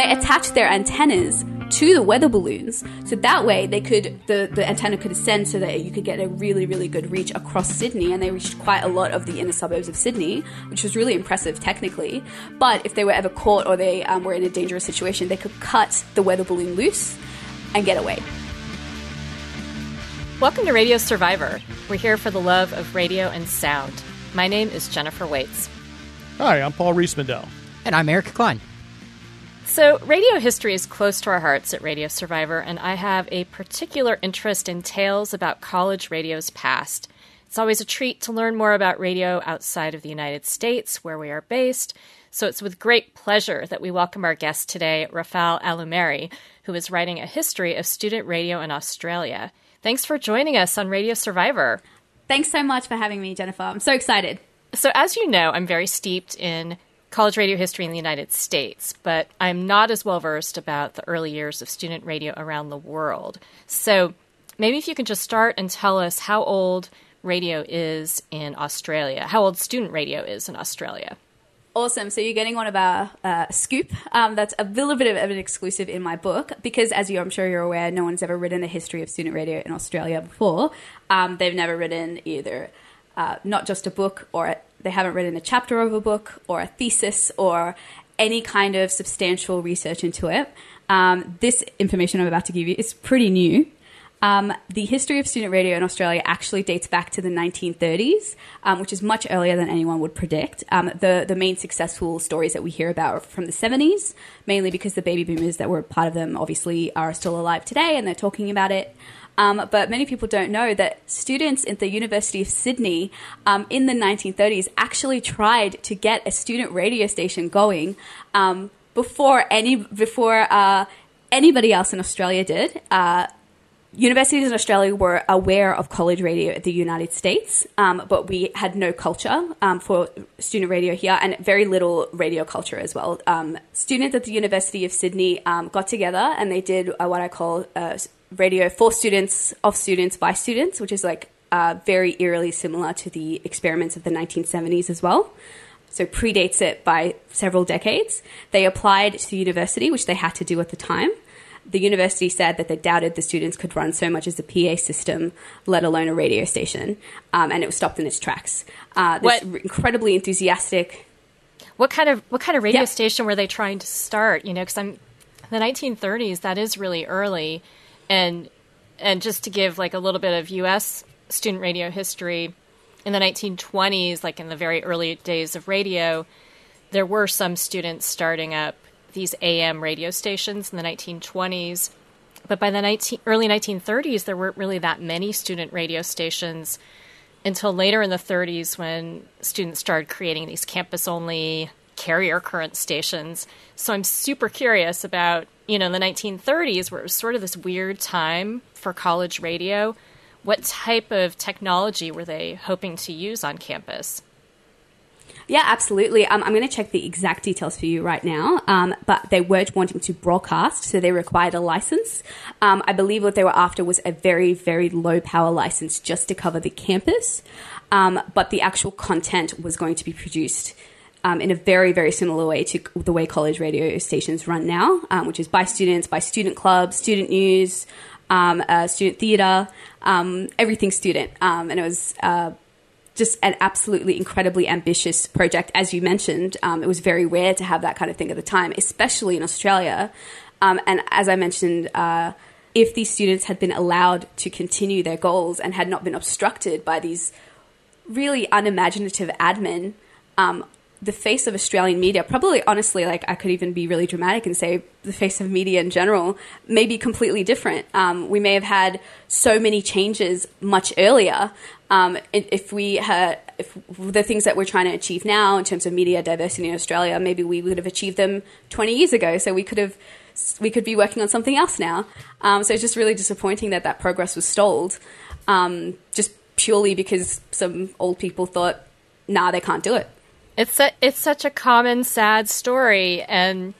they attached their antennas to the weather balloons. So that way they could the, the antenna could ascend so that you could get a really, really good reach across Sydney and they reached quite a lot of the inner suburbs of Sydney, which was really impressive technically. But if they were ever caught or they um, were in a dangerous situation, they could cut the weather balloon loose and get away. Welcome to Radio Survivor. We're here for the love of radio and sound. My name is Jennifer Waits. Hi, I'm Paul Riismandel. And I'm Eric Klein. So, radio history is close to our hearts at Radio Survivor, and I have a particular interest in tales about college radio's past. It's always a treat to learn more about radio outside of the United States, where we are based. So, it's with great pleasure that we welcome our guest today, Rafal Alumeri, who is writing a history of student radio in Australia. Thanks for joining us on Radio Survivor. Thanks so much for having me, Jennifer. I'm so excited. So, as you know, I'm very steeped in college radio history in the United States, but I'm not as well versed about the early years of student radio around the world. So maybe if you can just start and tell us how old radio is in Australia, how old student radio is in Australia. Awesome. So you're getting one of our uh, scoop. Um, that's a little bit of an exclusive in my book because, as you, I'm sure you're aware, no one's ever written a history of student radio in Australia before. Um, they've never written either uh, not just a book or they haven't written a chapter of a book or a thesis or any kind of substantial research into it. Um, this information I'm about to give you is pretty new. Um, the history of student radio in Australia actually dates back to the 1930s, um, which is much earlier than anyone would predict. Um, the the main successful stories that we hear about are from the 70s, mainly because the baby boomers that were part of them obviously are still alive today and they're talking about it. Um, but many people don't know that students at the University of Sydney um, in the 1930s actually tried to get a student radio station going um, before any before uh, anybody else in Australia did. Uh, universities in Australia were aware of college radio at the United States, um, but we had no culture um, for student radio here and very little radio culture as well. Um, students at the University of Sydney um, got together and they did uh, what I call uh, radio for students, of students, by students, which is like uh, very eerily similar to the experiments of the 1970s as well. So predates it by several decades. They applied to the university, which they had to do at the time. The university said that they doubted the students could run so much as a PA system, let alone a radio station, um, and it was stopped in its tracks. Uh, this what? incredibly enthusiastic. What kind of what kind of radio yeah. station were they trying to start? You know, because I'm the 1930s. That is really early and and just to give like a little bit of U.S. student radio history, in the 1920s, like in the very early days of radio, there were some students starting up these AM radio stations in the 1920s. But by the 19, early 1930s, there weren't really that many student radio stations until later in the 30s when students started creating these campus only carrier current stations. So I'm super curious about, you know, the 1930s, where it was sort of this weird time for college radio. What type of technology were they hoping to use on campus? Yeah, absolutely. Um, I'm going to check the exact details for you right now. Um, but they were wanting to broadcast, so they required a license. Um, I believe what they were after was a very, very low power license just to cover the campus. Um, but the actual content was going to be produced um, in a very, very similar way to the way college radio stations run now, um, which is by students, by student clubs, student news, um, uh, student theatre, um, everything student. Um, and it was uh, just an absolutely incredibly ambitious project. As you mentioned, um, it was very rare to have that kind of thing at the time, especially in Australia. and as I mentioned, uh, if these students had been allowed to continue their goals and had not been obstructed by these really unimaginative admin, um, the face of Australian media, probably honestly, like I could even be really dramatic and say the face of media in general may be completely different. Um, we may have had so many changes much earlier. Um, if we had, if the things that we're trying to achieve now in terms of media diversity in Australia, maybe we would have achieved them 20 years ago. So we could have, we could be working on something else now. Um, so it's just really disappointing that that progress was stalled, um, just purely because some old people thought, nah, they can't do it. It's a, it's such a common sad story and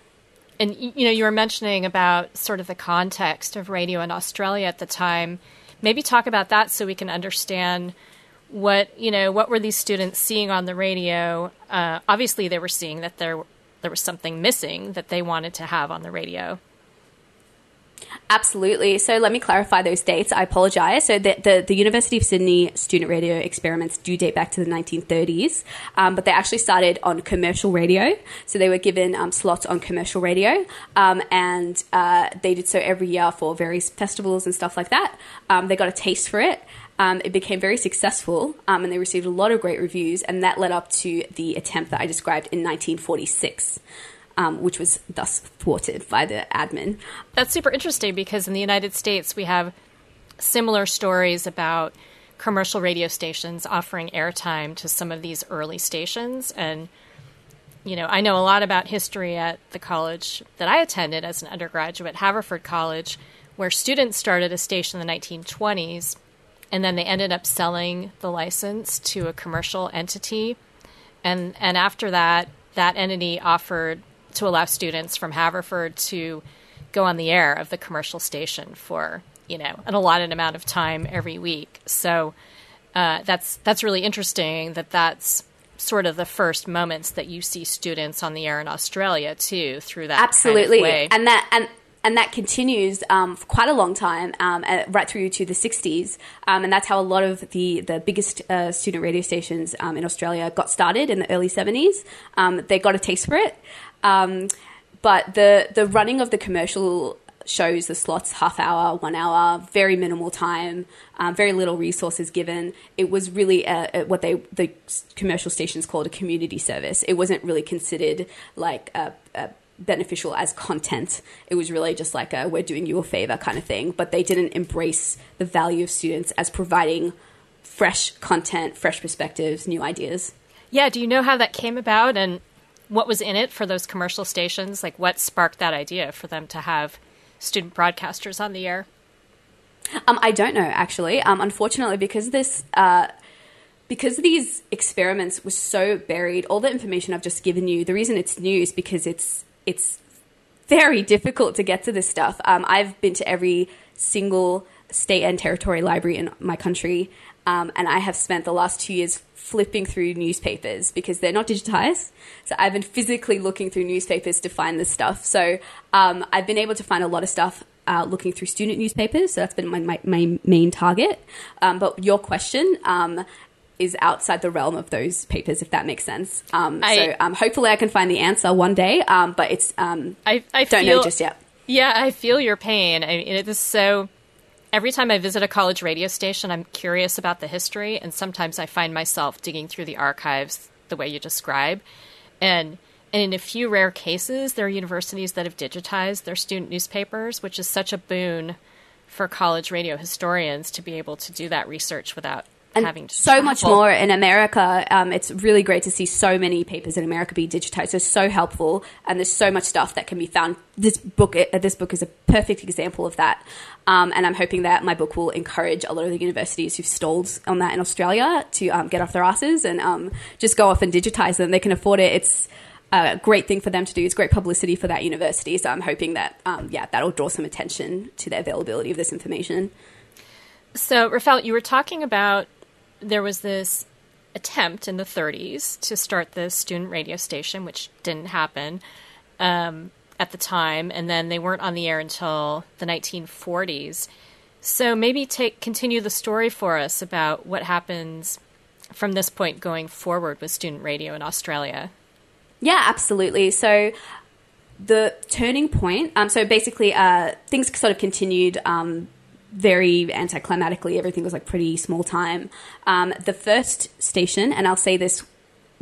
and you know you were mentioning about sort of the context of radio in Australia at the time. Maybe talk about that so we can understand what you know what were these students seeing on the radio. Uh, obviously, they were seeing that there there was something missing that they wanted to have on the radio. Absolutely. So let me clarify those dates. I apologize. So the, the, the, University of Sydney student radio experiments do date back to the 1930s, um, but they actually started on commercial radio. So they were given um, slots on commercial radio, um, and uh, they did so every year for various festivals and stuff like that. Um, they got a taste for it. Um, it became very successful, um, and they received a lot of great reviews, and that led up to the attempt that I described in 1946 um, which was thus thwarted by the admin. That's super interesting because in the United States, we have similar stories about commercial radio stations offering airtime to some of these early stations. And, you know, I know a lot about history at the college that I attended as an undergraduate, Haverford College, where students started a station in the 1920s and then they ended up selling the license to a commercial entity. And, and after that, that entity offered to allow students from Haverford to go on the air of the commercial station for you know an allotted amount of time every week. So uh, that's that's really interesting that that's sort of the first moments that you see students on the air in Australia too through that absolutely kind of and that and and that continues um, for quite a long time, um, right through to the 60s. Um, and that's how a lot of the, the biggest uh, student radio stations um, in Australia got started in the early 70s. Um, they got a taste for it. Um, but the the running of the commercial shows, the slots, half hour, one hour, very minimal time, um, very little resources given. It was really a, a, what they the commercial stations called a community service. It wasn't really considered like a, beneficial as content. It was really just like a we're doing you a favor kind of thing. But they didn't embrace the value of students as providing fresh content, fresh perspectives, new ideas. Yeah, do you know how that came about and what was in it for those commercial stations? Like, what sparked that idea for them to have student broadcasters on the air? Um, I don't know actually. Um, unfortunately, because this. Uh, because these experiments were so buried, all the information I've just given you, the reason it's new is because it's it's very difficult to get to this stuff. Um, I've been to every single state and territory library in my country, um, and I have spent the last two years flipping through newspapers because they're not digitized. So I've been physically looking through newspapers to find this stuff. So um, I've been able to find a lot of stuff uh, looking through student newspapers. So that's been my, my, my main target. Um, but your question um, is outside the realm of those papers, if that makes sense. Um, I, so um, hopefully I can find the answer one day. Um, but it's I, I don't feel, know just yet. Yeah, I feel your pain. I mean, it is so every time I visit a college radio station, I'm curious about the history, and sometimes I find myself digging through the archives the way you describe. And, and in a few rare cases, there are universities that have digitized their student newspapers, which is such a boon for college radio historians to be able to do that research without and having to so travel. much more in America. Um, it's really great to see so many papers in America be digitized. It's so helpful, and there's so much stuff that can be found. This book, uh, this book is a perfect example of that. Um, and I'm hoping that my book will encourage a lot of the universities who've stalled on that in Australia to um, get off their asses and um, just go off and digitize them. They can afford it. It's a great thing for them to do. It's great publicity for that university. So I'm hoping that, um, yeah, that'll draw some attention to the availability of this information. So, Rafael, you were talking about there was this attempt in the 30s to start the student radio station, which didn't happen um, at the time, and then they weren't on the air until the 1940s. So maybe take continue the story for us about what happens from this point going forward with student radio in Australia. Yeah, absolutely. So the turning point. Um, so basically, uh, things sort of continued. Um, very anticlimatically. Everything was like pretty small time. Um, the first station, and I'll say this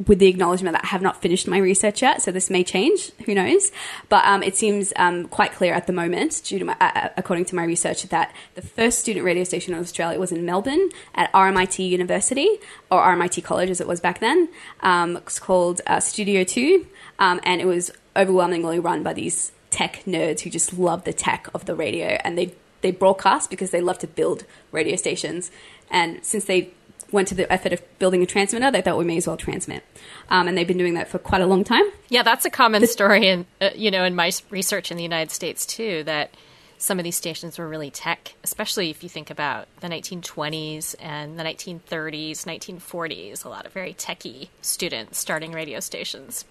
with the acknowledgement that I have not finished my research yet, so this may change. Who knows? But um, it seems um, quite clear at the moment, due to my, uh, uh according to my research, that the first student radio station in Australia was in Melbourne at RMIT University or RMIT College as it was back then. Um, it's called uh, Studio Two, um, and it was overwhelmingly run by these tech nerds who just love the tech of the radio, and they they broadcast because they love to build radio stations. And since they went to the effort of building a transmitter, they thought we may as well transmit. Um, and they've been doing that for quite a long time. Yeah, that's a common story in uh, you know in my research in the United States too. That some of these stations were really tech, especially if you think about the 1920s and the 1930s, 1940s. A lot of very techy students starting radio stations.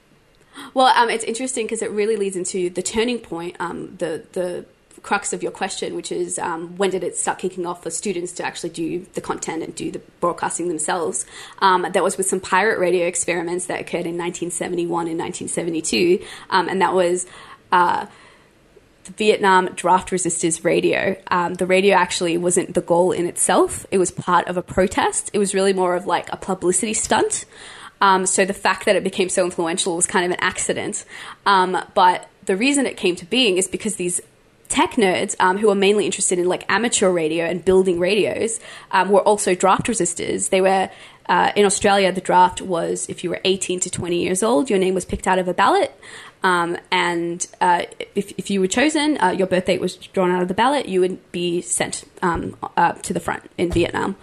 Well, um, it's interesting because it really leads into the turning point, um, the the crux of your question, which is um, when did it start kicking off for students to actually do the content and do the broadcasting themselves? Um, that was with some pirate radio experiments that occurred in 1971 and 1972, um, and that was. Uh, the Vietnam Draft Resistors radio. Um, the radio actually wasn't the goal in itself. It was part of a protest. It was really more of like a publicity stunt. Um, so the fact that it became so influential was kind of an accident. Um, but the reason it came to being is because these tech nerds um, who are mainly interested in like amateur radio and building radios um, were also draft resistors. They were uh, in Australia. The draft was if you were 18 to 20 years old, your name was picked out of a ballot. Um, and uh, if, if, you were chosen, uh, your birth date was drawn out of the ballot, you would be sent um, uh, to the front in Vietnam.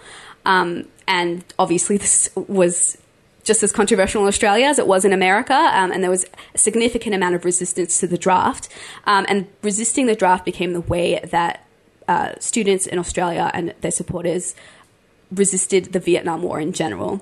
Um, and obviously, this was just as controversial in Australia as it was in America, um, and there was a significant amount of resistance to the draft. Um, and resisting the draft became the way that uh, students in Australia and their supporters resisted the Vietnam War in general.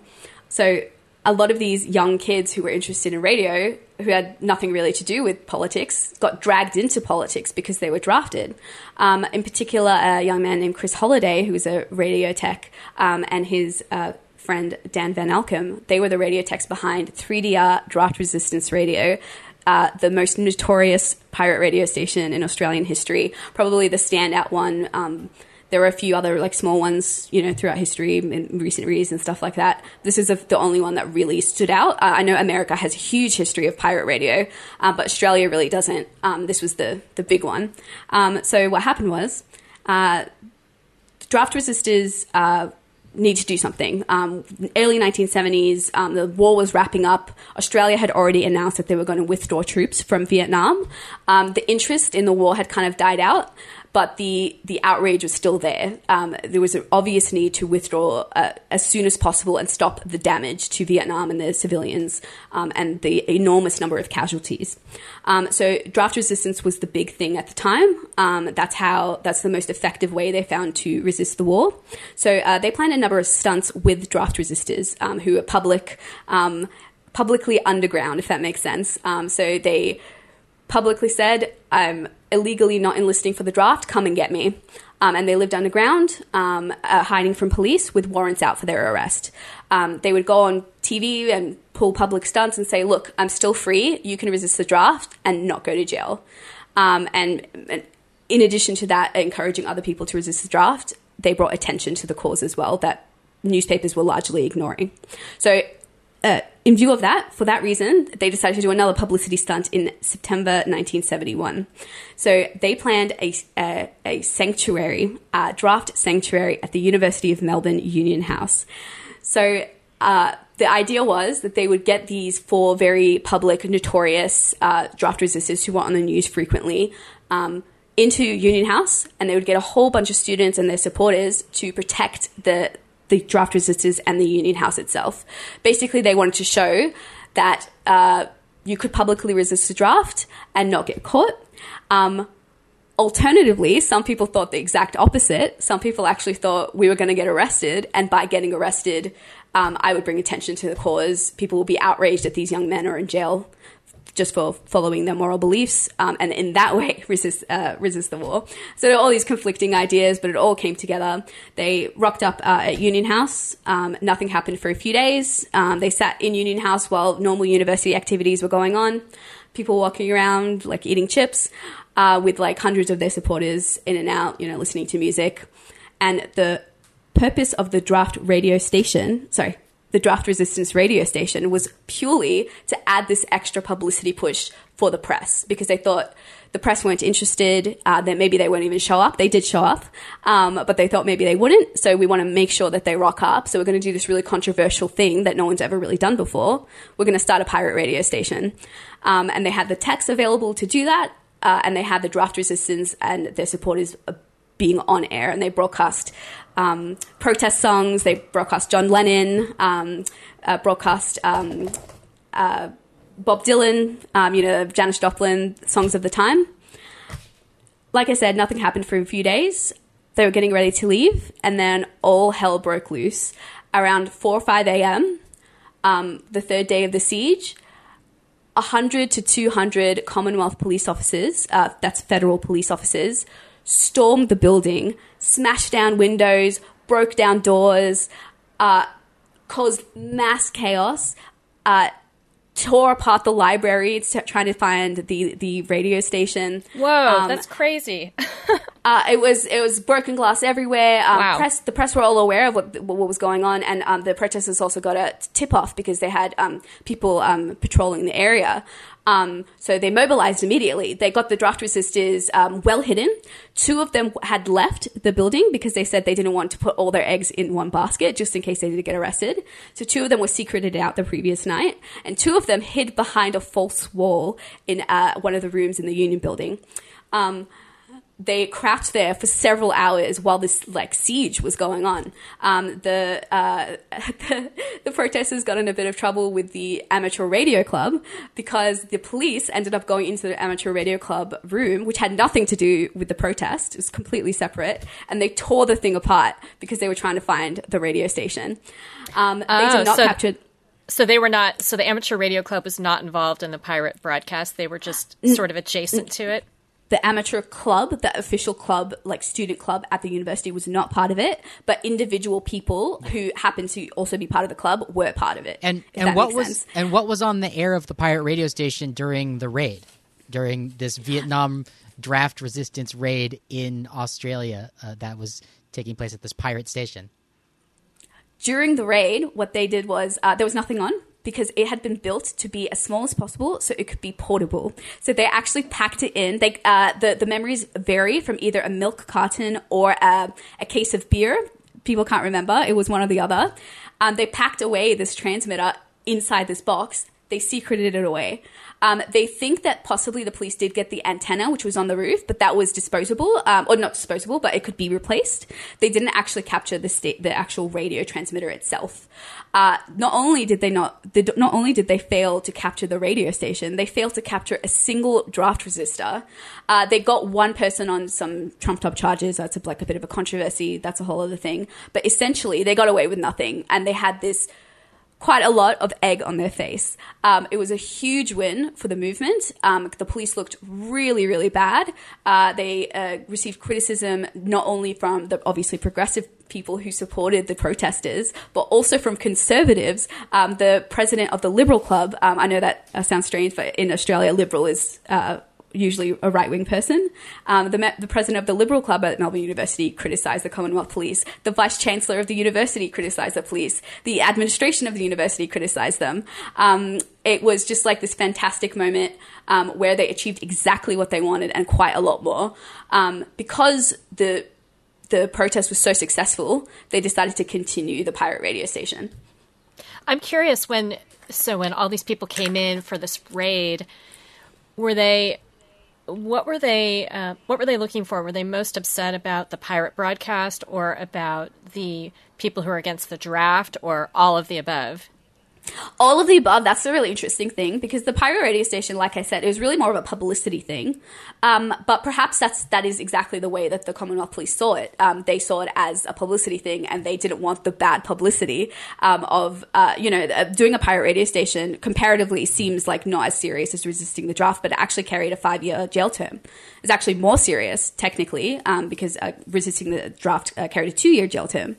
So a lot of these young kids who were interested in radio, who had nothing really to do with politics, got dragged into politics because they were drafted. Um, in particular, a young man named Chris Holliday, who was a radio tech, um, and his uh, friend Dan Van Elcom. They were the radio techs behind 3DR Draft Resistance Radio, uh, the most notorious pirate radio station in Australian history, probably the standout one. Um, there were a few other like small ones, you know, throughout history in recent years and stuff like that. This is a, the only one that really stood out. Uh, I know America has a huge history of pirate radio, uh, but Australia really doesn't. Um, this was the the big one. Um, so what happened was, uh, draft resistors uh, need to do something. Um, early 1970s, um, the war was wrapping up. Australia had already announced that they were going to withdraw troops from Vietnam. Um, the interest in the war had kind of died out but the the outrage was still there. Um, there was an obvious need to withdraw uh, as soon as possible and stop the damage to Vietnam and the civilians um, and the enormous number of casualties. Um, so draft resistance was the big thing at the time. Um, that's how that's the most effective way they found to resist the war. So uh, they planned a number of stunts with draft resistors um, who are public. Um, publicly underground, if that makes sense. so they publicly said, I'm illegally not enlisting for the draft, come and get me. Um, and they lived underground, um, uh, hiding from police with warrants out for their arrest. Um, they would go on TV and pull public stunts and say, Look, I'm still free. You can resist the draft and not go to jail. Um, and, and in addition to that, encouraging other people to resist the draft, they brought attention to the cause as well that newspapers were largely ignoring. So uh, in view of that, for that reason, they decided to do another publicity stunt in September 1971. So they planned a, a, a sanctuary, a draft sanctuary at the University of Melbourne Union House. So uh, the idea was that they would get these four very public, notorious uh, draft resistors who were on the news frequently um, into Union House, and they would get a whole bunch of students and their supporters to protect the the draft resistors and the Union House itself. Basically, they wanted to show that uh, you could publicly resist a draft and not get caught. Um, alternatively, some people thought the exact opposite. Some people actually thought we were going to get arrested, and by getting arrested, um, I would bring attention to the cause. People will be outraged that these young men are in jail just for following their moral beliefs, um, and in that way resist uh, resist the war. So all these conflicting ideas, but it all came together. They rocked up uh, at Union House. Um, nothing happened for a few days. Um, they sat in Union House while normal university activities were going on. People walking around, like eating chips, uh, with like hundreds of their supporters in and out, you know, listening to music. And the purpose of the draft radio station, sorry, the draft resistance radio station was purely to add this extra publicity push for the press because they thought the press weren't interested, uh, that maybe they won't even show up. They did show up, um, but they thought maybe they wouldn't. So we want to make sure that they rock up. So we're going to do this really controversial thing that no one's ever really done before. We're going to start a pirate radio station. Um, and they had the text available to do that. Uh, and they had the draft resistance and their supporters being on air and they broadcast um, protest songs. They broadcast John Lennon, um, uh, broadcast um, uh, Bob Dylan, um, you know, Janis Joplin, songs of the time. Like I said, nothing happened for a few days. They were getting ready to leave, and then all hell broke loose. Around 4 or 5 a.m., um, the third day of the siege, 100 to 200 Commonwealth police officers, uh, that's federal police officers, stormed the building, smashed down windows, broke down doors, uh, caused mass chaos, uh, tore apart the library trying to find the, the radio station. Whoa, Um, that's crazy. uh, it was it was broken glass everywhere. Um, Wow. Press the press were all aware of what what was going on, and um, the protesters also got a tip off because they had um, people um, patrolling the area. Um, so they mobilized immediately. They got the draft resistors um, well hidden. Two of them had left the building because they said they didn't want to put all their eggs in one basket just in case they did get arrested. So two of them were secreted out the previous night, and two of them hid behind a false wall in uh, one of the rooms in the Union Building. Um, they crouched there for several hours while this like siege was going on. Um, the, uh, the the protesters got in a bit of trouble with the amateur radio club because the police ended up going into the amateur radio club room, which had nothing to do with the protest. It was completely separate, and they tore the thing apart because they were trying to find the radio station. Um, they Oh, did not so- capture. So they were not. So the amateur radio club was not involved in the pirate broadcast. They were just sort of adjacent to it. The amateur club, the official club, like student club at the university, was not part of it, but individual people who happened to also be part of the club were part of it. And and what was sense. and what was on the air of the pirate radio station during the raid, during this Vietnam draft resistance raid in Australia uh, that was taking place at this pirate station? during the raid? What they did was uh, there was nothing on. Because it had been built to be as small as possible, so it could be portable. So they actually packed it in. They uh, the the memories vary from either a milk carton or a, a case of beer. People can't remember. It was one or the other. Um, they packed away this transmitter inside this box. They secreted it away. Um, they think that possibly the police did get the antenna, which was on the roof, but that was disposable, um, or not disposable, but it could be replaced. They didn't actually capture the sta- the actual radio transmitter itself. Uh, not only did they not, did, not only did they fail to capture the radio station, they failed to capture a single draft resistor. Uh, they got one person on some trumped up charges. That's a, like a bit of a controversy. That's a whole other thing. But essentially, they got away with nothing, and they had this quite a lot of egg on their face. Um, it was a huge win for the movement. Um, the police looked really, really bad. Uh, they uh, received criticism not only from the obviously progressive people who supported the protesters, but also from conservatives. Um, the president of the Liberal Club, um, I know that uh, sounds strange, but in Australia, Liberal is. Usually a right wing person. Um, the, the president of the Liberal Club at Melbourne University criticised the Commonwealth Police. The vice chancellor of the university criticised the police. The administration of the university criticised them. Um, it was just like this fantastic moment um, where they achieved exactly what they wanted and quite a lot more. Um, because the the protest was so successful, they decided to continue the pirate radio station. I'm curious when so when all these people came in for this raid, were they what were they uh, what were they looking for? Were they most upset about the pirate broadcast or about the people who are against the draft or all of the above? All of the above that's a really interesting thing because the pirate radio station like i said it was really more of a publicity thing. Um, but perhaps that's that is exactly the way that the commonwealth police saw it. Um, they saw it as a publicity thing and they didn't want the bad publicity um, of uh, you know uh, doing a pirate radio station comparatively seems like not as serious as resisting the draft but it actually carried a five year jail term. It's actually more serious technically um, because uh, resisting the draft uh, carried a two year jail term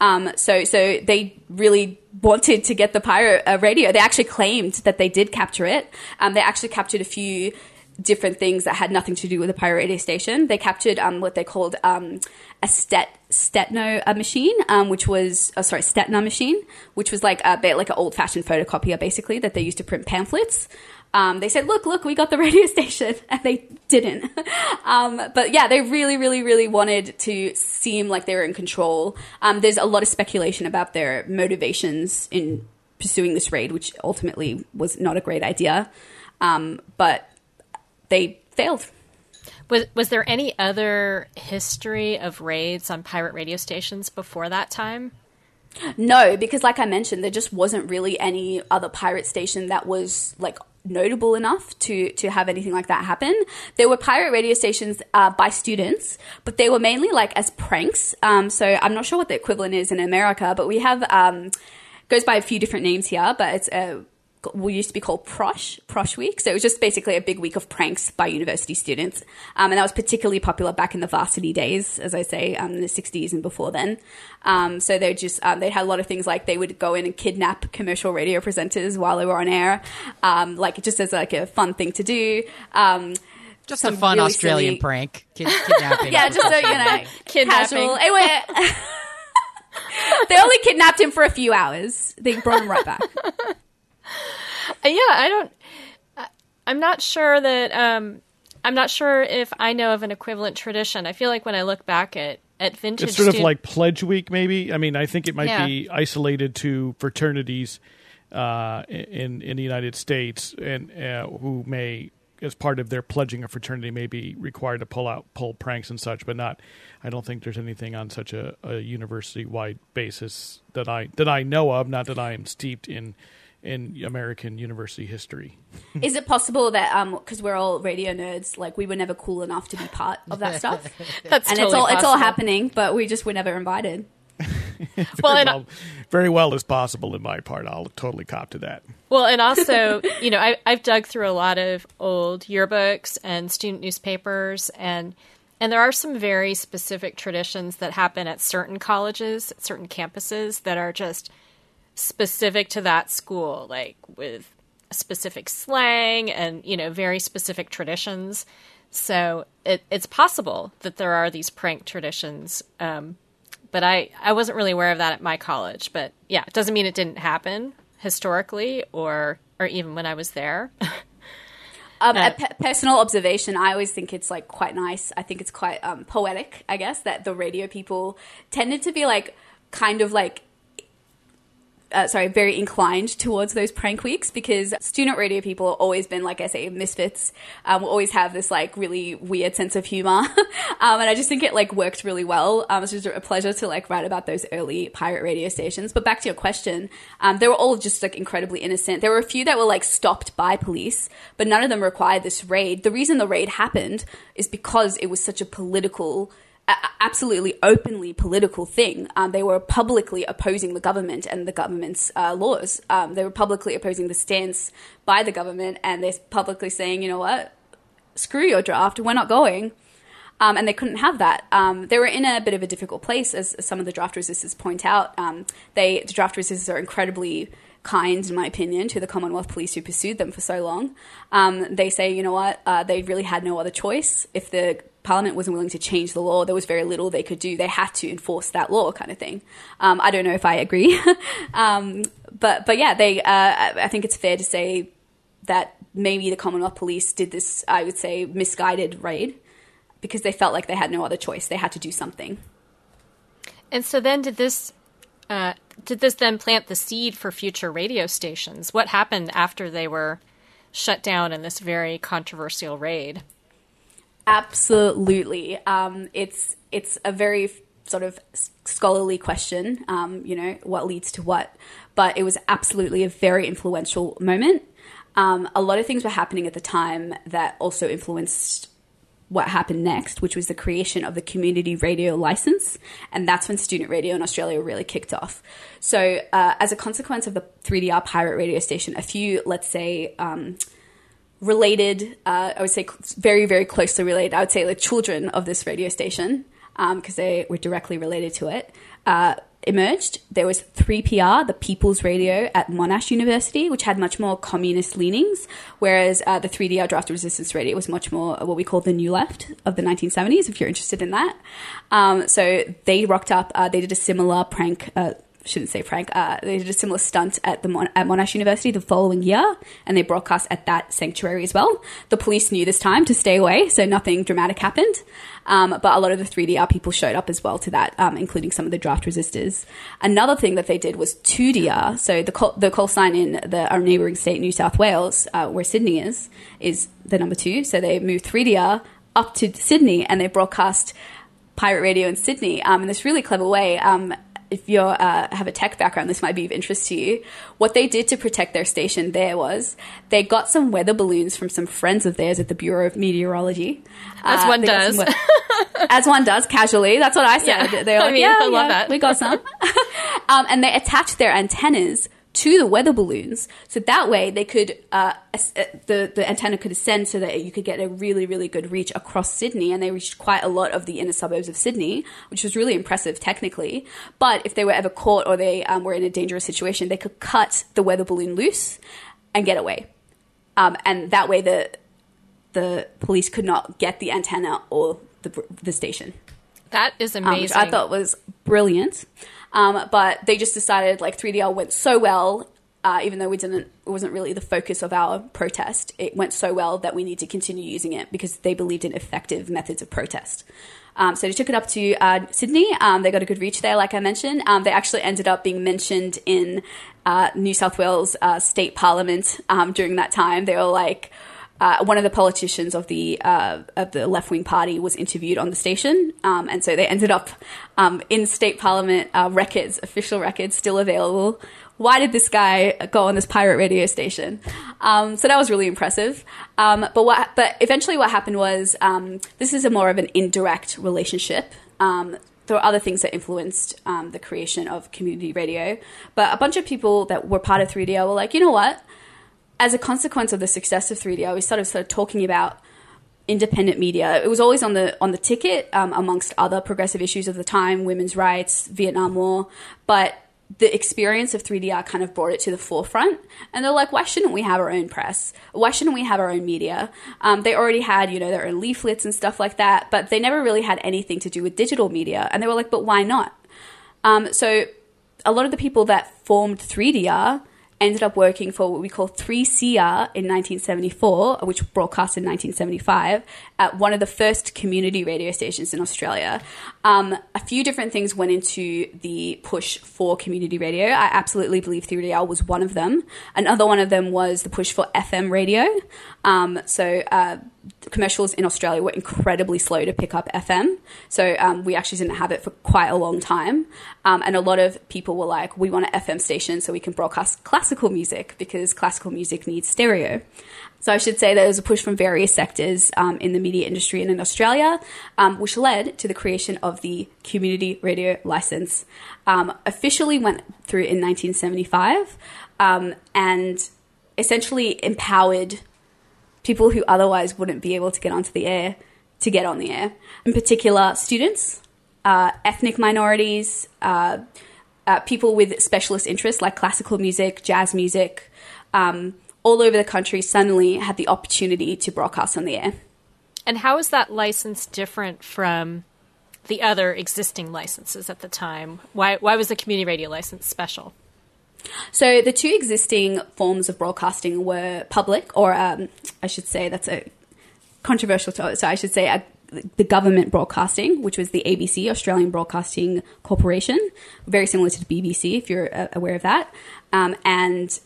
um, so so they really wanted to get the pirate uh, radio. They actually claimed that they did capture it. Um, they actually captured a few different things that had nothing to do with the pirate radio station. They captured um, what they called um, a stet Stetno uh, machine, um, which was oh, sorry Stetner machine, which was like a bit like an old fashioned photocopier, basically that they used to print pamphlets. Um, they said, "Look, look, we got the radio station," and they didn't. um, but yeah, they really, really, really wanted to seem like they were in control. Um, there's a lot of speculation about their motivations in pursuing this raid, which ultimately was not a great idea. Um, but they failed. Was was there any other history of raids on pirate radio stations before that time? No, because like I mentioned, there just wasn't really any other pirate station that was like notable enough to to have anything like that happen. There were pirate radio stations uh, by students, but they were mainly like as pranks. Um, so I'm not sure what the equivalent is in America, but we have um, goes by a few different names here, but it's a we used to be called Prosh, Prosh Week. So it was just basically a big week of pranks by university students. Um, and that was particularly popular back in the varsity days, as I say, um, in the 60s and before then. Um, so they just, um, they had a lot of things like they would go in and kidnap commercial radio presenters while they were on air, um, like just as like a fun thing to do. Um, just a fun really Australian silly... prank, Kid- kidnapping. yeah, just so you know, casual. Anyway, they only kidnapped him for a few hours. They brought him right back. yeah, I don't. I'm not sure that. Um, I'm not sure if I know of an equivalent tradition. I feel like when I look back at at vintage, it's sort of like Pledge Week, maybe. I mean, I think it might yeah. be isolated to fraternities uh, in in the United States, and uh, who may, as part of their pledging a fraternity, may be required to pull out pull pranks and such, but not. I don't think there's anything on such a, a university wide basis that I that I know of. Not that I am steeped in in American university history. Is it possible that um because um, we're all radio nerds, like we were never cool enough to be part of that stuff? That's and totally it's all possible. it's all happening, but we just were never invited. very well, well very well as possible in my part. I'll totally cop to that. Well, and also, you know, I, I've dug through a lot of old yearbooks and student newspapers, and and there are some very specific traditions that happen at certain colleges, at certain campuses that are just specific to that school, like with specific slang and you know very specific traditions. So it, it's possible that there are these prank traditions, um, but I I wasn't really aware of that at my college. But yeah, it doesn't mean it didn't happen historically or or even when I was there. Um, uh, a pe- personal observation, I always think it's like quite nice. I think it's quite um, poetic, I guess, that the radio people tended to be like kind of like uh, sorry, very inclined towards those prank weeks because student radio people have always been, like I say, misfits. Um, will always have this like really weird sense of humor, um, and I just think it like worked really well. Um, it's just a pleasure to like write about those early pirate radio stations. But back to your question, um, they were all just like incredibly innocent. There were a few that were like stopped by police, but none of them required this raid. The reason the raid happened is because it was such a political absolutely openly political thing. Um, they were publicly opposing the government and the government's uh, laws. Um, they were publicly opposing the stance by the government, and they're publicly saying, you know what, screw your draft, we're not going. Um, and they couldn't have that. Um, they were in a bit of a difficult place, as, some of the draft resistors point out. Um, they, the draft resistors are incredibly kind, in my opinion, to the Commonwealth Police who pursued them for so long. Um, they say, you know what, uh, they really had no other choice. If the Parliament wasn't willing to change the law, there was very little they could do. They had to enforce that law, kind of thing. Um, I don't know if I agree, um, but but yeah, they. Uh, I think it's fair to say that maybe the Commonwealth Police did this. I would say misguided raid because they felt like they had no other choice. They had to do something. And so then, did this uh, did this then plant the seed for future radio stations? What happened after they were shut down in this very controversial raid? Absolutely. Um, it's it's a very sort of scholarly question. Um, you know, what leads to what? But it was absolutely a very influential moment. Um, a lot of things were happening at the time that also influenced what happened next, which was the creation of the community radio license. And that's when student radio in Australia really kicked off. So, uh, as a consequence of the 3DR pirate radio station, a few, let's say, um, related, uh, I would say very, very closely related, I would say the children of this radio station, because um, they were directly related to it, uh, emerged. There was 3PR, the People's Radio at Monash University, which had much more communist leanings, whereas uh, the 3DR Draft Resistance Radio was much more what we call the New Left of the 1970s, if you're interested in that. Um, so they rocked up, uh, they did a similar prank uh, shouldn't say Frank, uh, they did a similar stunt at the Mon- at Monash University the following year, and they broadcast at that sanctuary as well. The police knew this time to stay away, so nothing dramatic happened. Um, but a lot of the 3DR people showed up as well to that, um, including some of the draft resistors. Another thing that they did was 2DR, so the call, the call sign in the our neighbouring state, New South Wales, uh, where Sydney is, is the number two. So they moved 3DR up to Sydney, and they broadcast pirate radio in Sydney um, in this really clever way. Um, if you uh, have a tech background, this might be of interest to you. What they did to protect their station there was they got some weather balloons from some friends of theirs at the Bureau of Meteorology. As uh, one does. As one does, casually. That's what I said. Yeah. They were like, I mean, yeah, I love that. we got some. um, and they attached their antennas to the weather balloons. So that way they could, uh, uh, the, the antenna could ascend so that you could get a really, really good reach across Sydney. And they reached quite a lot of the inner suburbs of Sydney, which was really impressive technically. But if they were ever caught or they um, were in a dangerous situation, they could cut the weather balloon loose and get away. Um, and that way the, the police could not get the antenna or the, the station. That is amazing. Um, which I thought was brilliant. Um, but they just decided like 3DL went so well, uh, even though we didn't, it wasn't really the focus of our protest. It went so well that we need to continue using it because they believed in effective methods of protest. Um, so they took it up to uh, Sydney. Um, they got a good reach there, like I mentioned. Um, they actually ended up being mentioned in uh, New South Wales uh, State Parliament um, during that time. They were like, uh, one of the politicians of the uh, of the left wing party was interviewed on the station, um, and so they ended up um, in state parliament uh, records, official records, still available. Why did this guy go on this pirate radio station? Um, so that was really impressive. Um, but what? But eventually, what happened was um, this is a more of an indirect relationship um, there were other things that influenced um, the creation of community radio. But a bunch of people that were part of 3DL were like, you know what? As a consequence of the success of 3DL, we started started talking about independent media. It was always on the on the ticket um, amongst other progressive issues of the time, women's rights, Vietnam War, but the experience of 3DR kind of brought it to the forefront. And they're like, why shouldn't we have our own press? Why shouldn't we have our own media? Um, they already had, you know, their own leaflets and stuff like that, but they never really had anything to do with digital media. And they were like, but why not? Um, so a lot of the people that formed 3DR ended up working for what we call 3CR in 1974, which broadcast in 1975 at one of the first community radio stations in Australia. Um, a few different things went into the push for community radio. I absolutely believe 3DR was one of them. Another one of them was the push for FM radio. Um, so, uh, commercials in Australia were incredibly slow to pick up FM. So um, we actually didn't have it for quite a long time. Um, and a lot of people were like, we want an FM station so we can broadcast classical music because classical music needs stereo. So I should say there was a push from various sectors um, in the media industry and in Australia, um, which led to the creation of the community radio license. Um, officially went through in 1975 um, and essentially empowered people who otherwise wouldn't be able to get onto the air to get on the air. In particular, students, uh, ethnic minorities, uh, uh, people with specialist interests like classical music, jazz music, um, all over the country suddenly had the opportunity to broadcast on the air. And how is that license different from the other existing licenses at the time? Why, why was the community radio license special? So the two existing forms of broadcasting were public, or um, I should say that's a controversial topic. So I should say uh, the government broadcasting, which was the ABC, Australian Broadcasting Corporation, very similar to the BBC, if you're uh, aware of that, um, and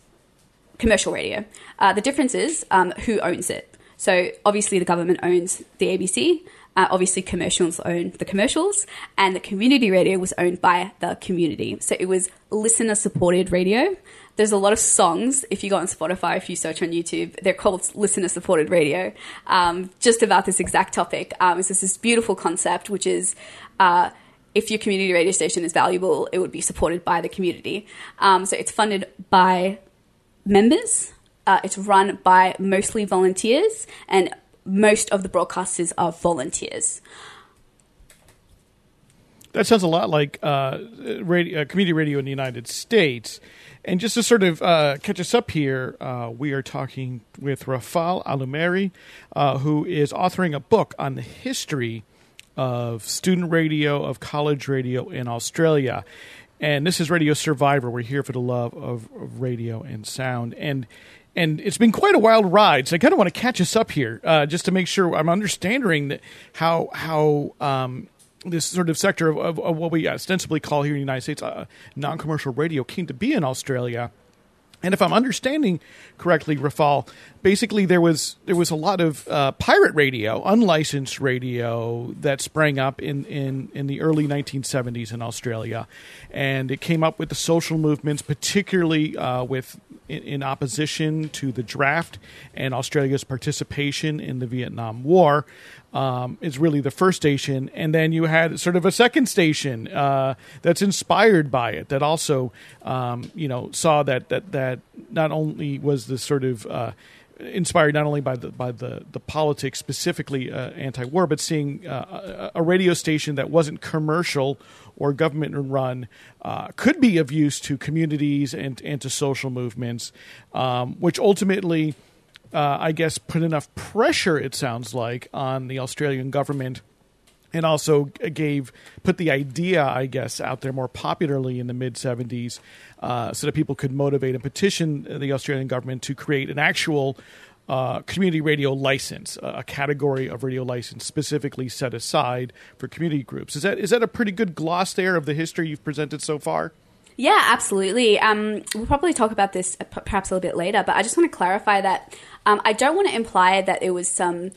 commercial radio. Uh, the difference is um, who owns it. So obviously the government owns the ABC. Uh, obviously, commercials own the commercials, and the community radio was owned by the community. So it was listener supported radio. There's a lot of songs, if you go on Spotify, if you search on YouTube, they're called listener supported radio, um, just about this exact topic. Um, it's just this beautiful concept, which is uh, if your community radio station is valuable, it would be supported by the community. Um, so it's funded by members. Uh, it's run by mostly volunteers, and most of the broadcasters are volunteers. That sounds a lot like uh, radio, uh, community radio in the United States. And just to sort of uh, catch us up here, uh, we are talking with Rafal Alumeri, uh, who is authoring a book on the history of student radio, of college radio in Australia. And this is Radio Survivor. We're here for the love of, of radio and sound. And and it's been quite a wild ride. So I kind of want to catch us up here, uh, just to make sure I'm understanding that how how um, this sort of sector of, of, of, what we ostensibly call here in the United States uh, non-commercial radio came to be in Australia. And if I'm understanding correctly, Rafal, basically there was there was a lot of uh, pirate radio, unlicensed radio that sprang up in, in, in the early 1970s in Australia, and it came up with the social movements, particularly uh, with in, in, opposition to the draft and Australia's participation in the Vietnam War. Um, is really the first station, and then you had sort of a second station uh, that's inspired by it. That also, um, you know, saw that that that not only was the sort of uh, inspired not only by the by the the politics specifically uh, anti-war, but seeing uh, a, a, radio station that wasn't commercial or government run uh, could be of use to communities and and to social movements, um, which ultimately, uh, I guess, put enough pressure. It sounds like on the Australian government and also gave put the idea, I guess, out there more popularly in the mid '70s, uh, so that people could motivate and petition the Australian government to create an actual uh, community radio license, a category of radio license specifically set aside for community groups. Is that is that a pretty good gloss there of the history you've presented so far? Yeah, absolutely. Um, we'll probably talk about this perhaps a little bit later, but I just want to clarify that um, I don't want to imply that it was some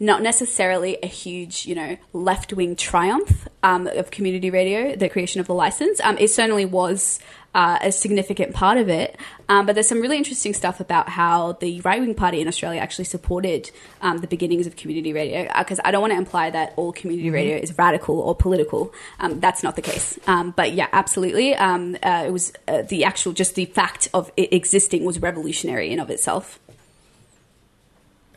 not necessarily a huge, you know, left wing triumph um, of community radio, the creation of the license. Um, it certainly was uh, a significant part of it. Um, but there's some really interesting stuff about how the right wing party in Australia actually supported um, the beginnings of community radio. Because uh, I don't want to imply that all community mm-hmm. radio is radical or political. Um, that's not the case. Um, but yeah, absolutely. Um, uh, it was uh, the actual, just the fact of it existing was revolutionary in of itself.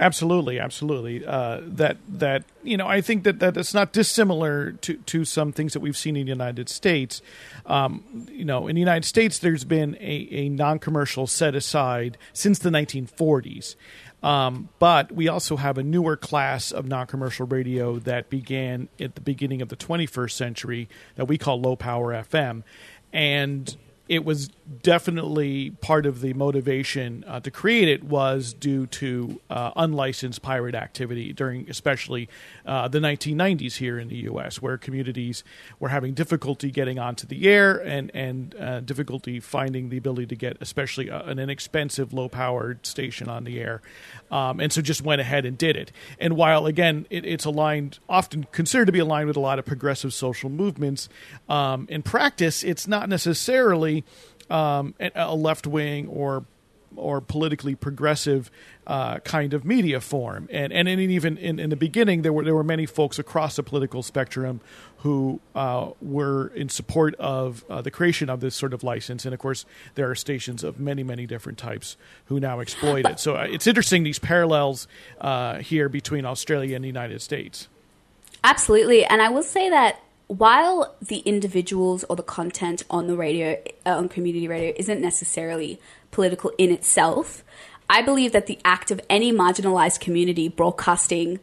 Absolutely, absolutely. Uh, that that you know, I think that that it's not dissimilar to to some things that we've seen in the United States. Um, you know, in the United States, there's been a, a non-commercial set aside since the 1940s. Um, but we also have a newer class of non commercial radio that began at the beginning of the 21st century that we call low power FM. And it was definitely part of the motivation uh, to create it was due to uh, unlicensed pirate activity during especially uh, the 1990s here in the U.S., where communities were having difficulty getting onto the air and and uh, difficulty finding the ability to get especially uh, an inexpensive low powered station on the air, um, and so just went ahead and did it. And while again it, it's aligned, often considered to be aligned with a lot of progressive social movements, um, in practice it's not necessarily um, a left wing or or politically progressive uh, kind of media form. And and even in, in the beginning, there were there were many folks across the political spectrum who uh, were in support of uh, the creation of this sort of license. And of course, there are stations of many many different types who now exploit it. So uh, it's interesting these parallels uh, here between Australia and the United States. Absolutely, and I will say that while the individuals or the content on the radio, uh, on community radio, isn't necessarily political in itself, I believe that the act of any marginalized community broadcasting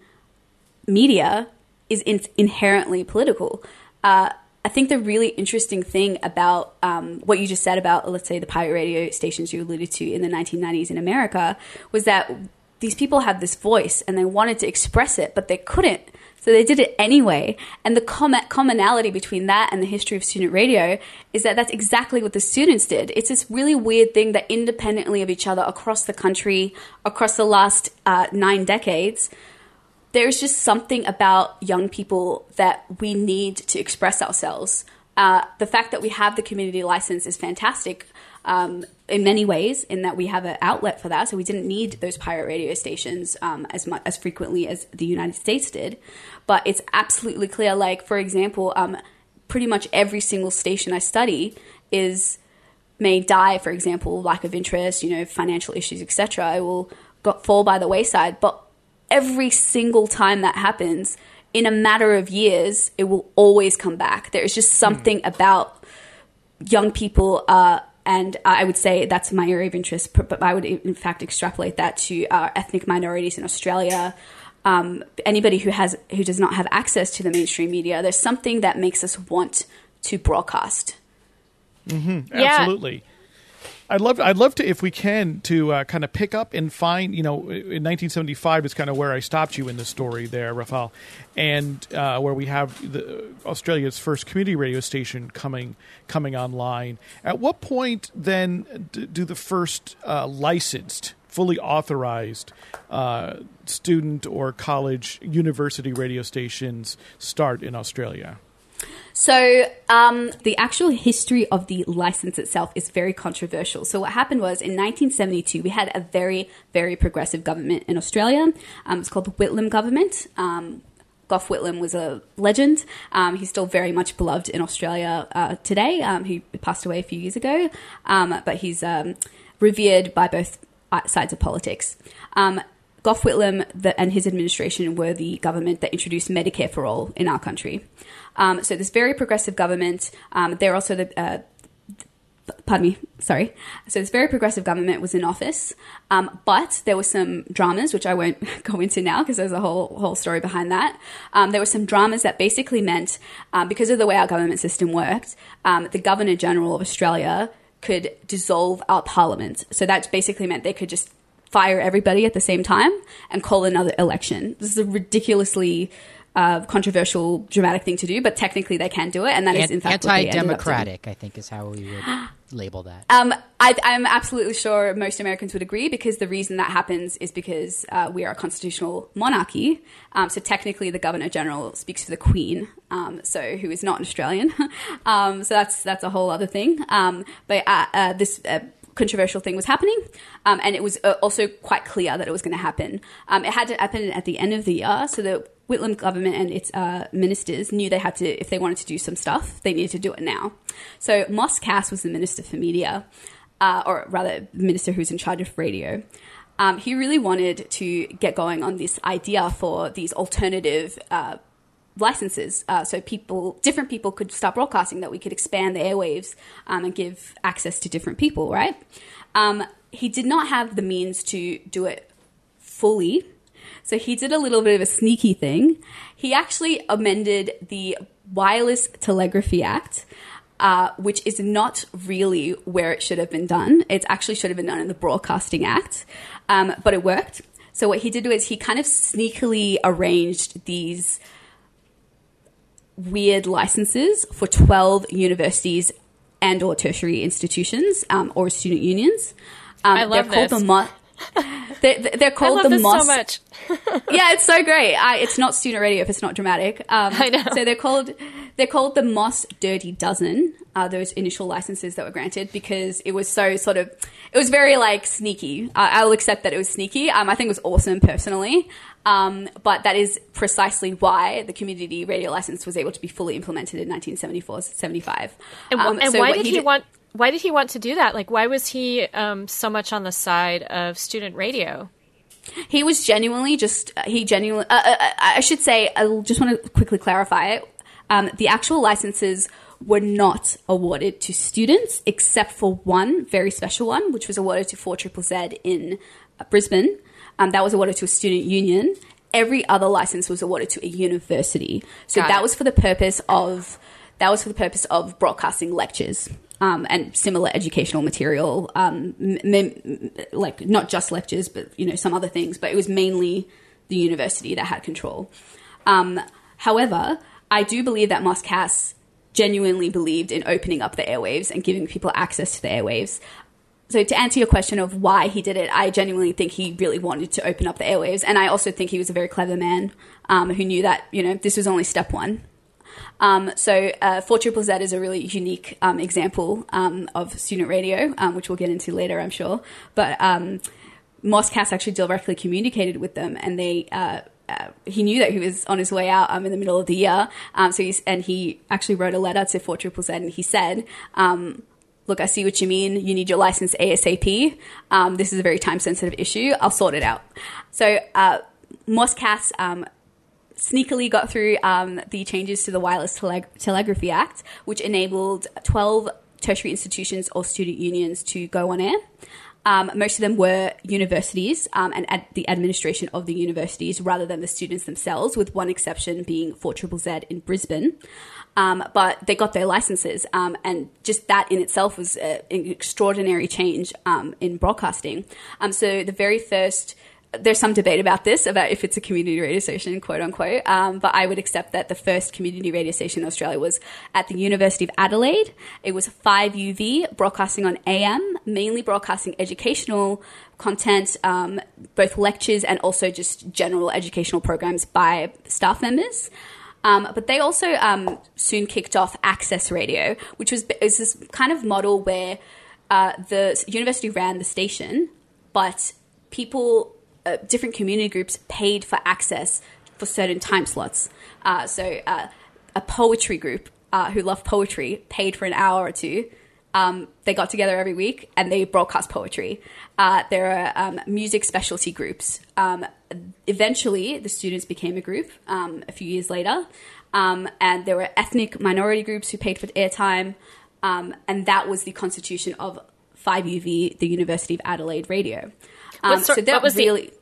media is in- inherently political. Uh, I think the really interesting thing about um, what you just said about, let's say, the pirate radio stations you alluded to in the 1990s in America was that these people had this voice and they wanted to express it, but they couldn't so they did it anyway. And the com- commonality between that and the history of student radio is that that's exactly what the students did. It's this really weird thing that independently of each other across the country, across the last uh, nine decades, there's just something about young people that we need to express ourselves. Uh, the fact that we have the community license is fantastic um, in many ways, in that we have an outlet for that. So we didn't need those pirate radio stations um, as much as frequently as the United States did. But it's absolutely clear. Like for example, um, pretty much every single station I study is may die. For example, lack of interest, you know, financial issues, etc. It will got, fall by the wayside. But every single time that happens, in a matter of years, it will always come back. There is just something mm. about young people uh, and I would say that's my area of interest, but I would in fact extrapolate that to uh, ethnic minorities in Australia. Um, anybody who has who does not have access to the mainstream media, there's something that makes us want to broadcast. Mm-hmm. Absolutely. I'd love, I'd love to, if we can, to uh, kind of pick up and find, you know, in 1975 is kind of where I stopped you in the story there, Rafael, and uh, where we have the, Australia's first community radio station coming coming online. At what point then do the first uh, licensed, fully authorized uh, student or college university radio stations start in Australia? So, um, the actual history of the license itself is very controversial. So, what happened was in 1972, we had a very, very progressive government in Australia. Um, it's called the Whitlam government. Um, Gough Whitlam was a legend. Um, he's still very much beloved in Australia uh, today. Um, he passed away a few years ago, um, but he's um, revered by both sides of politics. Gough Whitlam and his administration were the government that introduced Medicare for all in our country. Um, so this very progressive government. Um, they're also the uh, pardon me, sorry. So this very progressive government was in office, um, but there were some dramas, which I won't go into now because there's a whole whole story behind that. Um, there were some dramas that basically meant, um, because of the way our government system worked, um, the Governor General of Australia could dissolve our parliament. So that basically meant they could just fire everybody at the same time and call another election. This is a ridiculously uh, controversial, dramatic thing to do, but technically they can do it, and that is in fact anti-democratic. I think is how we would label that. Um, I, am absolutely sure most Americans would agree because the reason that happens is because uh, we are a constitutional monarchy. Um, so technically, the Governor General speaks for the Queen, um, so who is not an Australian. Um, so that's that's a whole other thing. Um, but uh, uh, this uh, controversial thing was happening, um, and it was uh, also quite clear that it was going to happen. Um, it had to happen at the end of the year, so the Whitlam government and its uh, ministers knew they had to, if they wanted to do some stuff, they needed to do it now. So Moss Cass was the minister for media, uh, or rather, the minister who's in charge of radio. Um, he really wanted to get going on this idea for these alternative uh, licenses, uh, so people, different people could start broadcasting. That we could expand the airwaves um, and give access to different people. Right? Um, he did not have the means to do it fully so he did a little bit of a sneaky thing. He actually amended the Wireless Telegraphy Act. Uh, which is not really where it should have been done. It actually should have been done in the Broadcasting Act, um, but it worked. So what he did was he kind of sneakily arranged these weird licenses for 12 universities and or tertiary institutions um, or student unions. Um, I love they're this. called the they're, they're called the Moss. so much. yeah, it's so great. I, it's not student radio if it's not dramatic. Um, I know. So they're called they're called the Moss Dirty Dozen. Uh, those initial licenses that were granted because it was so sort of it was very like sneaky. I, will accept that it was sneaky. Um, I think it was awesome personally. Um, but that is precisely why the community radio license was able to be fully implemented in 1974 75. And, um, and so why did he, did, want why did he want to do that? Like, why was he um, so much on the side of student radio? He was genuinely just, he genuinely, uh, uh, uh I should say, I just want to quickly clarify it. Um, the actual licenses were not awarded to students except for one very special one, which was awarded to 4 Triple Z in uh, Brisbane. Um, that was awarded to a student union. Every other license was awarded to a university. So Got that it. was for the purpose of that was for the purpose of broadcasting lectures um, and similar educational material, um, m- m- like not just lectures, but you know some other things. But it was mainly the university that had control. Um, however, I do believe that Moss Cass genuinely believed in opening up the airwaves and giving people access to the airwaves. So to answer your question of why he did it, I genuinely think he really wanted to open up the airwaves, and I also think he was a very clever man um, who knew that you know this was only step one. Um, so, uh, 4 Triple Z is a really unique um, example um, of student radio, um, which we'll get into later, I'm sure. But um, Moss Cass actually directly communicated with them, and they. Uh, uh, he knew that he was on his way out um, in the middle of the year. Um, so he's, and he actually wrote a letter to 4 Triple Z and he said, um, look, I see what you mean. You need your license ASAP. Um, this is a very time sensitive issue. I'll sort it out. So, uh, Moss Cass, um, sneakily got through um, the changes to the Wireless Tele- Telegraphy Act, which enabled 12 tertiary institutions or student unions to go on air. Um, most of them were universities um, and ad- the administration of the universities rather than the students themselves, with one exception being 4 Triple Z in Brisbane. Um, but they got their licenses, um, and just that in itself was a, an extraordinary change um, in broadcasting. Um, so the very first there's some debate about this, about if it's a community radio station, quote unquote. Um, but I would accept that the first community radio station in Australia was at the University of Adelaide. It was 5UV, broadcasting on AM, mainly broadcasting educational content, um, both lectures and also just general educational programs by staff members. Um, but they also um, soon kicked off Access Radio, which was, was this kind of model where uh, the university ran the station, but people, uh, different community groups paid for access for certain time slots. Uh, so uh, a poetry group uh, who loved poetry paid for an hour or two. Um, they got together every week and they broadcast poetry. Uh, there are um, music specialty groups. Um, eventually, the students became a group um, a few years later. Um, and there were ethnic minority groups who paid for airtime. Um, and that was the constitution of 5UV, the University of Adelaide Radio. Um, sort, so that was really.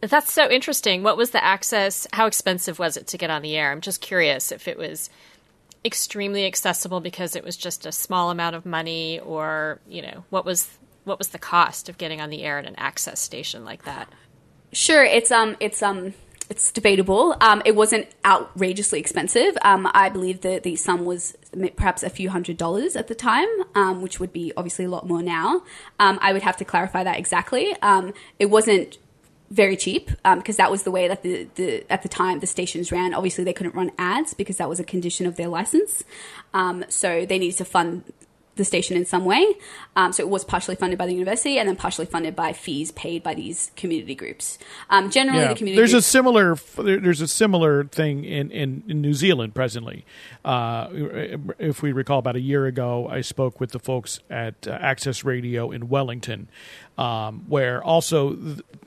The, that's so interesting. What was the access? How expensive was it to get on the air? I'm just curious if it was extremely accessible because it was just a small amount of money, or you know, what was what was the cost of getting on the air at an access station like that? Sure, it's um, it's um, it's debatable. Um, it wasn't outrageously expensive. Um, I believe that the sum was perhaps a few hundred dollars at the time, um, which would be obviously a lot more now. Um, I would have to clarify that exactly. Um, it wasn't very cheap because um, that was the way that the, the at the time the stations ran. Obviously, they couldn't run ads because that was a condition of their license. so they needed to fund the station in some way. Um, so it was partially funded by the university and then partially funded by fees paid by these community groups. Um, generally, yeah. the community there's groups- a similar there's a similar thing in, in, in New Zealand presently. Uh, if we recall, about a year ago, I spoke with the folks at uh, Access Radio in Wellington, um, where also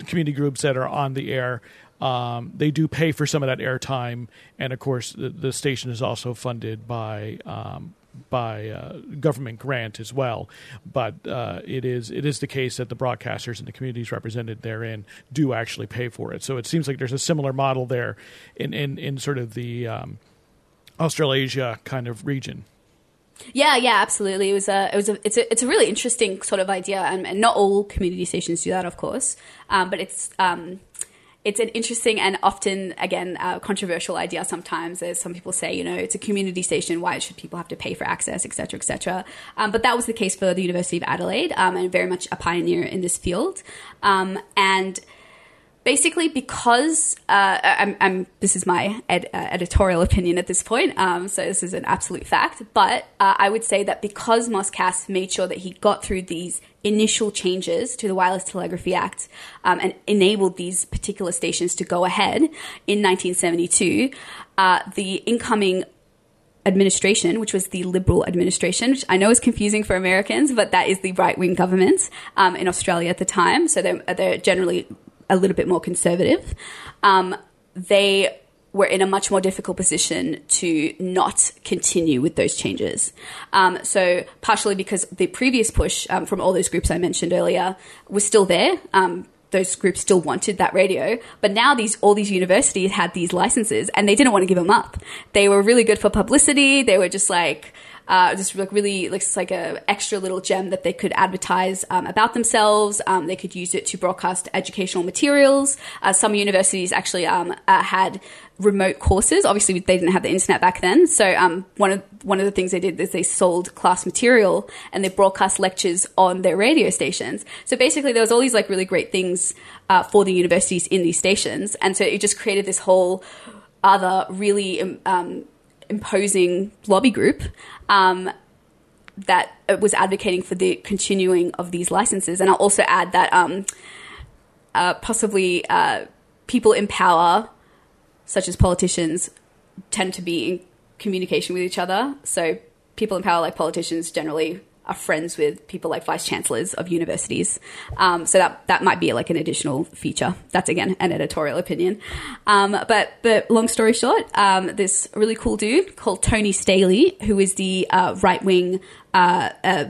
community groups that are on the air. Um, they do pay for some of that airtime, and of course, the, the station is also funded by um, by uh, government grant as well. But uh, it is it is the case that the broadcasters and the communities represented therein do actually pay for it. So it seems like there's a similar model there in in, in sort of the um, Australasia kind of region. Yeah, yeah, absolutely. It was a, it was a, it's a, it's a really interesting sort of idea, and, and not all community stations do that, of course. Um, but it's, um, it's an interesting and often, again, uh, controversial idea sometimes. As some people say, you know, it's a community station. Why should people have to pay for access, et etc., etc. Um, but that was the case for the University of Adelaide, um, and very much a pioneer in this field. Um, and basically because uh, I'm, I'm, this is my ed, uh, editorial opinion at this point, um, so this is an absolute fact. But uh, I would say that because Moss Cass made sure that he got through these initial changes to the Wireless Telegraphy Act um, and enabled these particular stations to go ahead in 1972, uh, the incoming administration, which was the Liberal administration, which I know is confusing for Americans, but that is the right wing government um, in Australia at the time. So they're, they're generally a little bit more conservative, um, they were in a much more difficult position to not continue with those changes. Um, so, partially because the previous push um, from all those groups I mentioned earlier was still there. Um, those groups still wanted that radio, but now these all these universities had these licenses and they didn't want to give them up. They were really good for publicity. They were just like uh, just like really like like a extra little gem that they could advertise um, about themselves. Um, they could use it to broadcast educational materials. Uh, some universities actually um, uh, had remote courses. Obviously, they didn't have the internet back then. So um, one of one of the things they did is they sold class material and they broadcast lectures on their radio stations. So basically, there was all these like really great things uh, for the universities in these stations, and so it just created this whole other really um, imposing lobby group um, that was advocating for the continuing of these licenses. And I'll also add that um, uh, possibly uh, people in power, such as politicians, tend to be in communication with each other. So people in power, like politicians, generally are friends with people like vice chancellors of universities. Um, so that that might be like an additional feature. That's again an editorial opinion. Um, but but long story short, um, this really cool dude called Tony Staley, who is the uh, right wing. Uh, uh,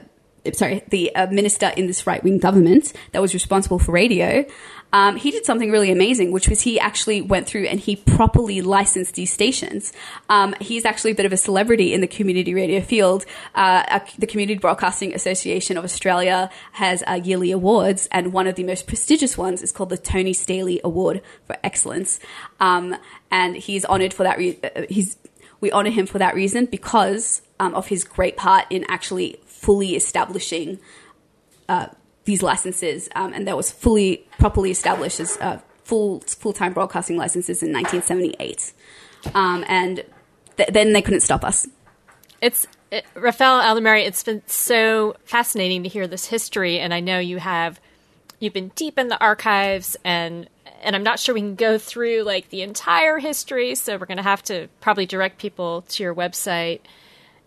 sorry, the uh, minister in this right wing government that was responsible for radio, um, he did something really amazing, which was he actually went through and he properly licensed these stations. Um, he's actually a bit of a celebrity in the community radio field. Uh, the Community Broadcasting Association of Australia has uh, yearly awards, and one of the most prestigious ones is called the Tony Staley Award for Excellence. Um, and he's honoured for that. Re- uh, he's we honour him for that reason because um, of his great part in actually fully establishing uh, these licenses, um, and that was fully properly established as uh, full full time broadcasting licenses in 1978. um, and th- then they couldn't stop us. It's it, Rafael Aldemary. It's been so fascinating to hear this history, and I know you have you've been deep in the archives and and I'm not sure we can go through like the entire history, so we're going to have to probably direct people to your website,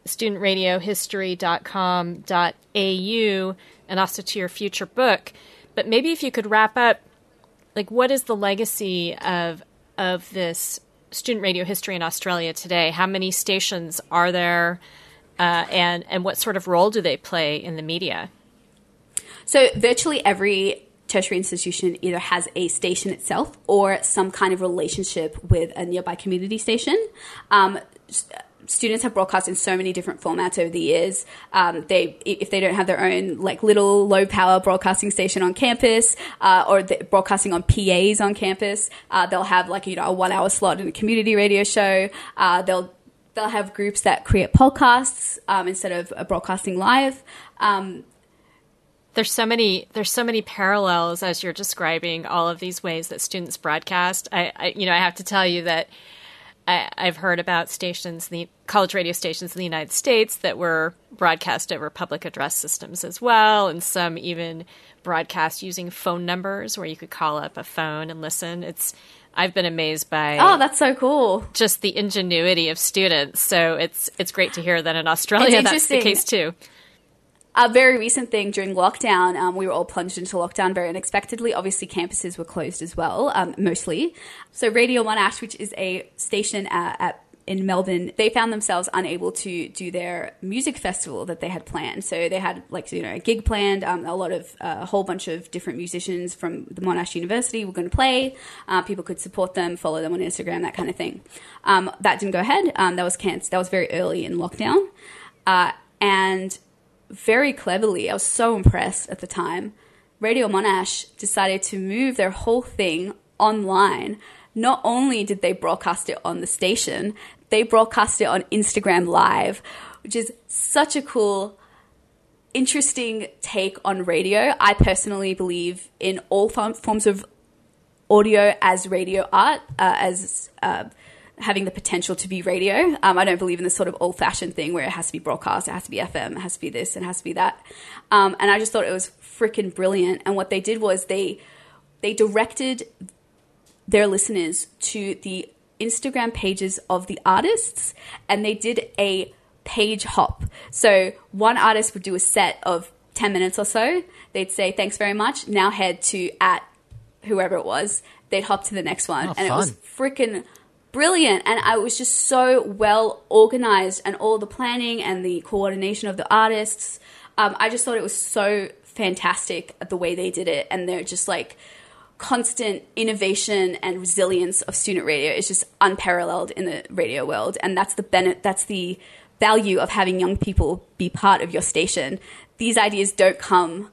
studentradiohistory.com.au, and also to your future book. But maybe if you could wrap up, like what is the legacy of of this student radio history in Australia today? How many stations are there, uh, and and what sort of role do they play in the media? So virtually every tertiary institution either has a station itself or some kind of relationship with a nearby community station. Um, students have broadcast in so many different formats over the years. Um, they, if they don't have their own like little low power broadcasting station on campus, uh, or broadcasting on PAs on campus, uh, they'll have like you know a one hour slot in a community radio show. Uh, they'll they'll have groups that create podcasts um, instead of uh, broadcasting live. Um, there's so many there's so many parallels as you're describing all of these ways that students broadcast. I, I you know I have to tell you that I, have heard about stations, the college radio stations in the United States that were broadcast over public address systems as well, and some even broadcast using phone numbers where you could call up a phone and listen. It's I've been amazed by oh, that's so cool. Just the ingenuity of students. So it's it's great to hear that in Australia that's the case too a very recent thing during lockdown, um, we were all plunged into lockdown very unexpectedly. Obviously, campuses were closed as well, um, mostly. So, Radio Monash, which is a station at, at in Melbourne, they found themselves unable to do their music festival that they had planned. So they had like you know a gig planned. Um, a lot of uh, a whole bunch of different musicians from the Monash University were going to play. Uh, people could support them, follow them on Instagram, that kind of thing. Um, that didn't go ahead. Um, that was cancelled. That was very early in lockdown, uh, and very cleverly, I was so impressed at the time. Radio Monash decided to move their whole thing online. Not only did they broadcast it on the station, they broadcast it on Instagram Live, which is such a cool, interesting take on radio. I personally believe in all forms of audio as radio art, uh, as uh, having the potential to be radio. Um, I don't believe in this sort of old fashioned thing where it has to be broadcast, it has to be FM, it has to be this, it has to be that. Um, and I just thought it was freaking brilliant. And what they did was they they directed their listeners to the Instagram pages of the artists, and they did a page hop. So one artist would do a set of ten minutes or so. They'd say, "Thanks very much." Now head to at whoever it was. They'd hop to the next one, oh, and fun. it was freaking brilliant and I was just so well organized and all the planning and the coordination of the artists. Um, I just thought it was so fantastic the way they did it and they're just like constant innovation and resilience of student radio is just unparalleled in the radio world and that's the ben- that's the value of having young people be part of your station. These ideas don't come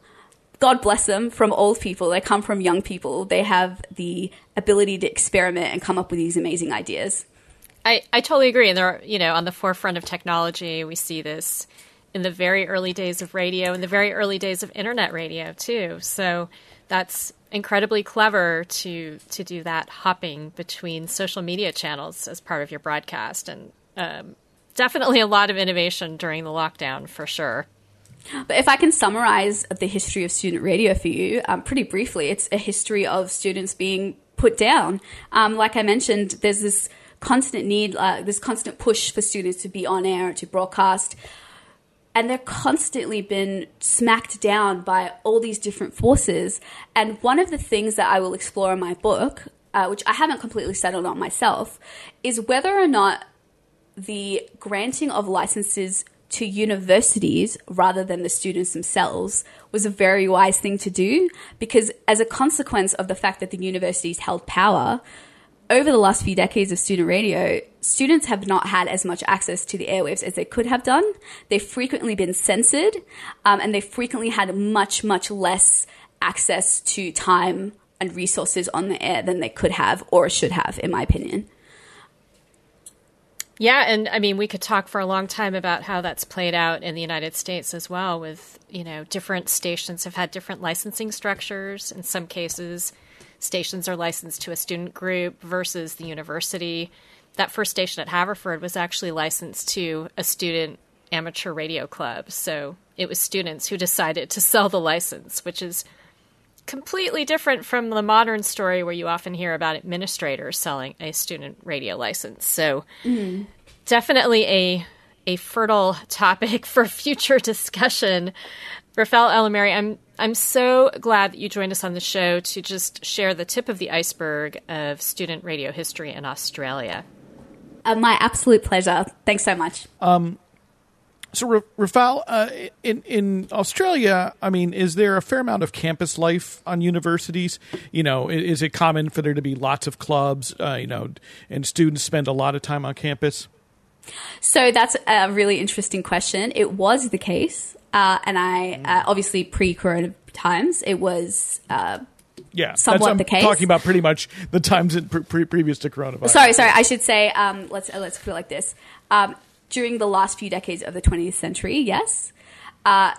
God bless them, from old people. They come from young people. They have the ability to experiment and come up with these amazing ideas. I, I totally agree. And they're, you know, on the forefront of technology, we see this in the very early days of radio, in the very early days of internet radio too. So that's incredibly clever to to do that hopping between social media channels as part of your broadcast, and um, definitely a lot of innovation during the lockdown for sure. But if I can summarize the history of student radio for you, um, pretty briefly, it's a history of students being put down. Um, like I mentioned, there's this constant need, uh, this constant push for students to be on air, to broadcast. And they're constantly been smacked down by all these different forces. And one of the things that I will explore in my book, uh, which I haven't completely settled on myself, is whether or not the granting of licenses to universities rather than the students themselves was a very wise thing to do because, as a consequence of the fact that the universities held power, over the last few decades of student radio, students have not had as much access to the airwaves as they could have done. They've frequently been censored, um, and they've frequently had much, much less access to time and resources on the air than they could have or should have, in my opinion. Yeah, and I mean, we could talk for a long time about how that's played out in the United States as well. With you know, different stations have had different licensing structures. In some cases, stations are licensed to a student group versus the university. that first station at Haverford was actually licensed to a student amateur radio club. So it was students who decided to sell the license, which is completely different from the modern story where you often hear about administrators selling a student radio license. So mm. definitely a a fertile topic for future discussion. Rafael Elamary, I'm I'm so glad that you joined us on the show to just share the tip of the iceberg of student radio history in Australia. Uh, my absolute pleasure. Thanks so much. Um, so, Rafael, uh, in in Australia, I mean, is there a fair amount of campus life on universities? You know, is it common for there to be lots of clubs? Uh, you know, and students spend a lot of time on campus. So that's a really interesting question. It was the case, uh, and I uh, obviously pre-corona times, it was uh, yeah, somewhat the case. Talking about pretty much the times in pre- previous to coronavirus. Sorry, sorry. I should say um, let's uh, let's put it like this. Um, during the last few decades of the 20th century, yes. Uh,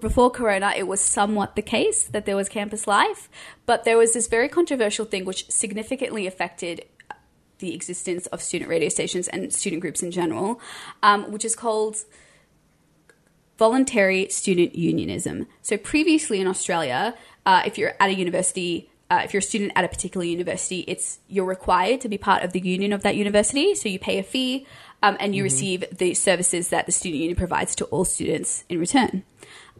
before Corona, it was somewhat the case that there was campus life, but there was this very controversial thing which significantly affected the existence of student radio stations and student groups in general, um, which is called voluntary student unionism. So previously in Australia, uh, if you're at a university, uh, if you're a student at a particular university, it's you're required to be part of the union of that university. So you pay a fee um, and you mm-hmm. receive the services that the student union provides to all students in return.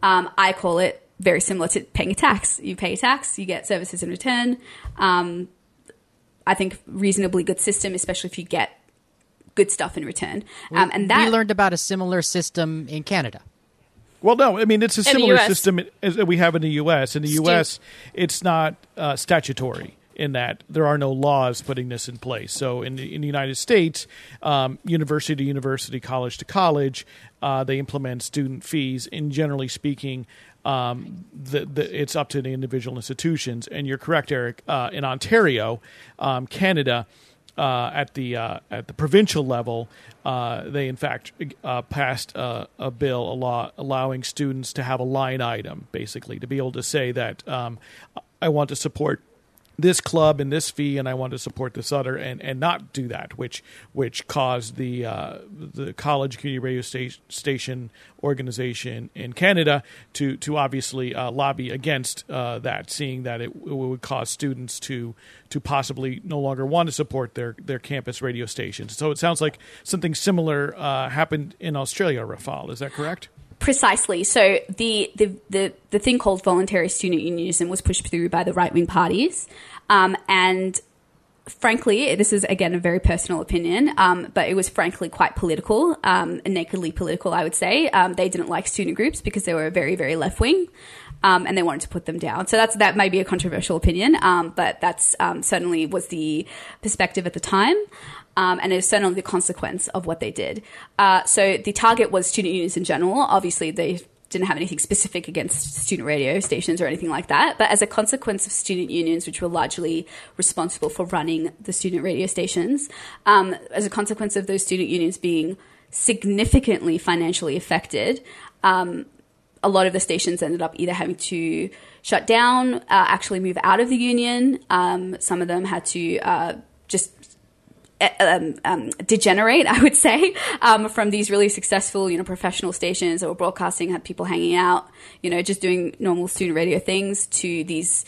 Um, I call it very similar to paying a tax. You pay a tax, you get services in return. Um, I think reasonably good system, especially if you get good stuff in return. Um, and that we learned about a similar system in Canada. Well, no, I mean it's a similar system as we have in the U.S. In the U.S., it's not uh, statutory in that there are no laws putting this in place. So in the, in the United States, um, university to university, college to college, uh, they implement student fees. And generally speaking, um, the, the, it's up to the individual institutions. And you're correct, Eric. Uh, in Ontario, um, Canada. Uh, at the uh, at the provincial level, uh, they in fact uh, passed a, a, bill, a law allowing students to have a line item, basically to be able to say that um, I want to support this club and this fee, and I want to support this other, and, and not do that, which which caused the uh, the college community radio sta- station organization in Canada to to obviously uh, lobby against uh, that, seeing that it, it, would cause students to to possibly no longer want to support their their campus radio stations. So it sounds like something similar uh, happened in Australia, Rafal. Is that correct? Precisely. So the, the, the, the thing called voluntary student unionism was pushed through by the right wing parties. Um, and frankly, this is again a very personal opinion, um, but it was frankly quite political, um, nakedly political, I would say. Um, they didn't like student groups because they were very, very left wing. Um, and they wanted to put them down. So that's that may be a controversial opinion, um, but that's um, certainly was the perspective at the time um, and it's certainly the consequence of what they did. Uh, so the target was student unions in general. Obviously, they didn't have anything specific against student radio stations or anything like that. But as a consequence of student unions, which were largely responsible for running the student radio stations, um, as a consequence of those student unions being significantly financially affected, um, a lot of the stations ended up either having to shut down, uh, actually move out of the union. Um, some of them had to uh, just um, um, degenerate, I would say, um, from these really successful, you know, professional stations that were broadcasting, had people hanging out, you know, just doing normal student radio things, to these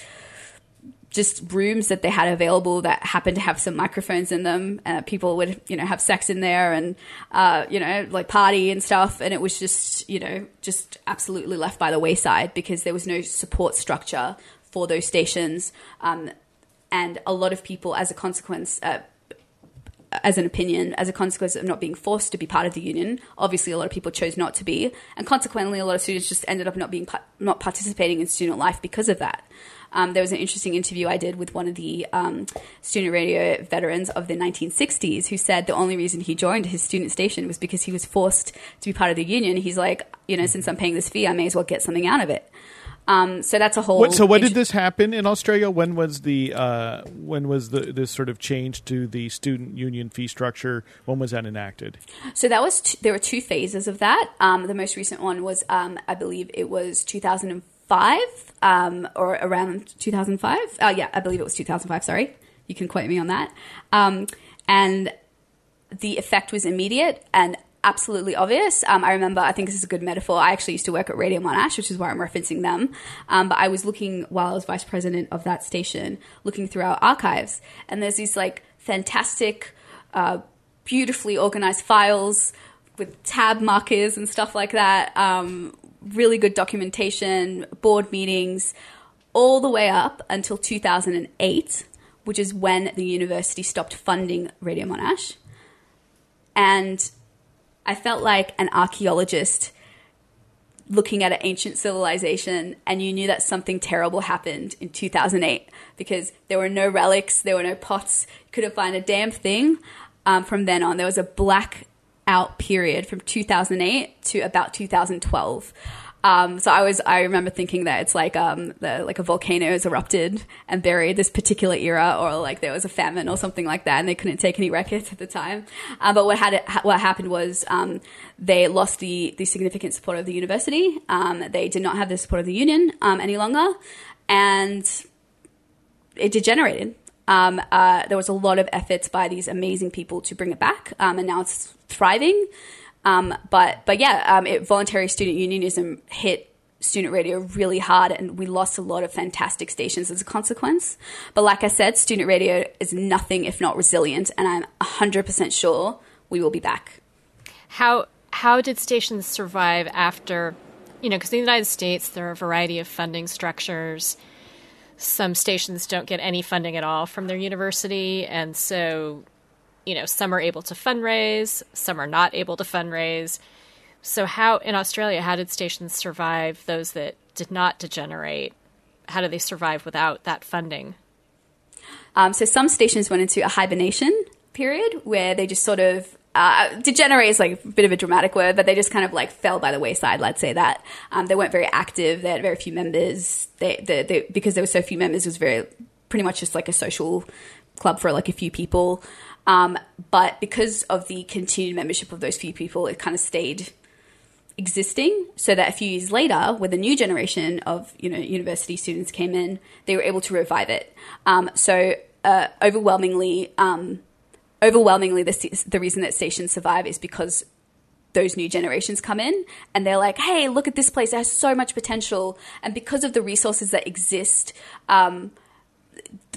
just rooms that they had available that happened to have some microphones in them. Uh, people would, you know, have sex in there and, uh, you know, like party and stuff. And it was just, you know, just absolutely left by the wayside because there was no support structure for those stations. Um, and a lot of people, as a consequence, uh, as an opinion as a consequence of not being forced to be part of the union. Obviously, a lot of people chose not to be, and consequently, a lot of students just ended up not being not participating in student life because of that. Um, there was an interesting interview I did with one of the um, student radio veterans of the 1960s who said the only reason he joined his student station was because he was forced to be part of the union. He's like, you know, since I'm paying this fee, I may as well get something out of it. Um, so that's a whole. What, so when did this happen in Australia? When was the uh, when was the this sort of change to the student union fee structure? When was that enacted? So that was t- there were two phases of that. Um, the most recent one was um, I believe it was 2005 um, or around 2005. Uh, yeah, I believe it was 2005. Sorry, you can quote me on that. Um, and the effect was immediate and absolutely obvious. Um, I remember, I think this is a good metaphor. I actually used to work at Radio Monash, which is why I'm referencing them. Um, but I was looking while I was vice president of that station, looking through our archives, and there's these like fantastic, uh, beautifully organized files with tab markers and stuff like that. Um, really good documentation, board meetings, all the way up until 2008, which is when the university stopped funding Radio Monash. And I felt like an archaeologist looking at an ancient civilization and you knew that something terrible happened in 2008 because there were no relics, there were no pots, you couldn't find a damn thing. Um, from then on, there was a black out period from 2008 to about 2012. Um, so I was, I remember thinking that it's like, um, the, like a volcano has erupted and buried this particular era, or like there was a famine or something like that, and they couldn't take any records at the time. Um, but what had it, what happened was, um, they lost the, the significant support of the university. Um, they did not have the support of the union, um, any longer, and it degenerated. Uh, there was a lot of efforts by these amazing people to bring it back, and now it's thriving. Um, but but yeah, um, it, voluntary student unionism hit student radio really hard, and we lost a lot of fantastic stations as a consequence. But like I said, student radio is nothing if not resilient, and I'm hundred percent sure we will be back. How how did stations survive after? You know, because in the United States there are a variety of funding structures. Some stations don't get any funding at all from their university, and so you know, some are able to fundraise, some are not able to fundraise. So, how in Australia, how did stations survive? Those that did not degenerate, how do they survive without that funding? Um, so, some stations went into a hibernation period where they just sort of uh, degenerate is like a bit of a dramatic word, but they just kind of like fell by the wayside. Let's say that um, they weren't very active. They had very few members. They, they, they, because there were so few members, it was very pretty much just like a social club for like a few people. Um, but because of the continued membership of those few people, it kind of stayed existing so that a few years later when the new generation of you know university students came in they were able to revive it. Um, so uh, overwhelmingly um, overwhelmingly the, the reason that stations survive is because those new generations come in and they're like hey look at this place. It has so much potential. And because of the resources that exist um,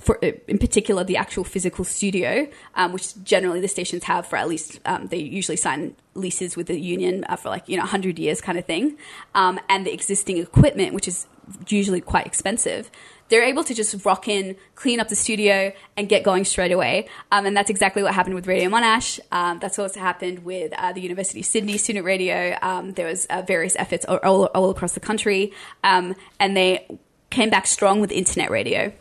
for, uh, in particular, the actual physical studio, um, which generally the stations have for at least, um, they usually sign leases with the union uh, for like, you know, 100 years kind of thing, um, and the existing equipment, which is usually quite expensive. They're able to just rock in, clean up the studio, and get going straight away. Um, and that's exactly what happened with Radio Monash. Um, that's also happened with uh, the University of Sydney Student Radio. Um, there was uh, various efforts all, all, all, across the country, and they came back strong with internet radio.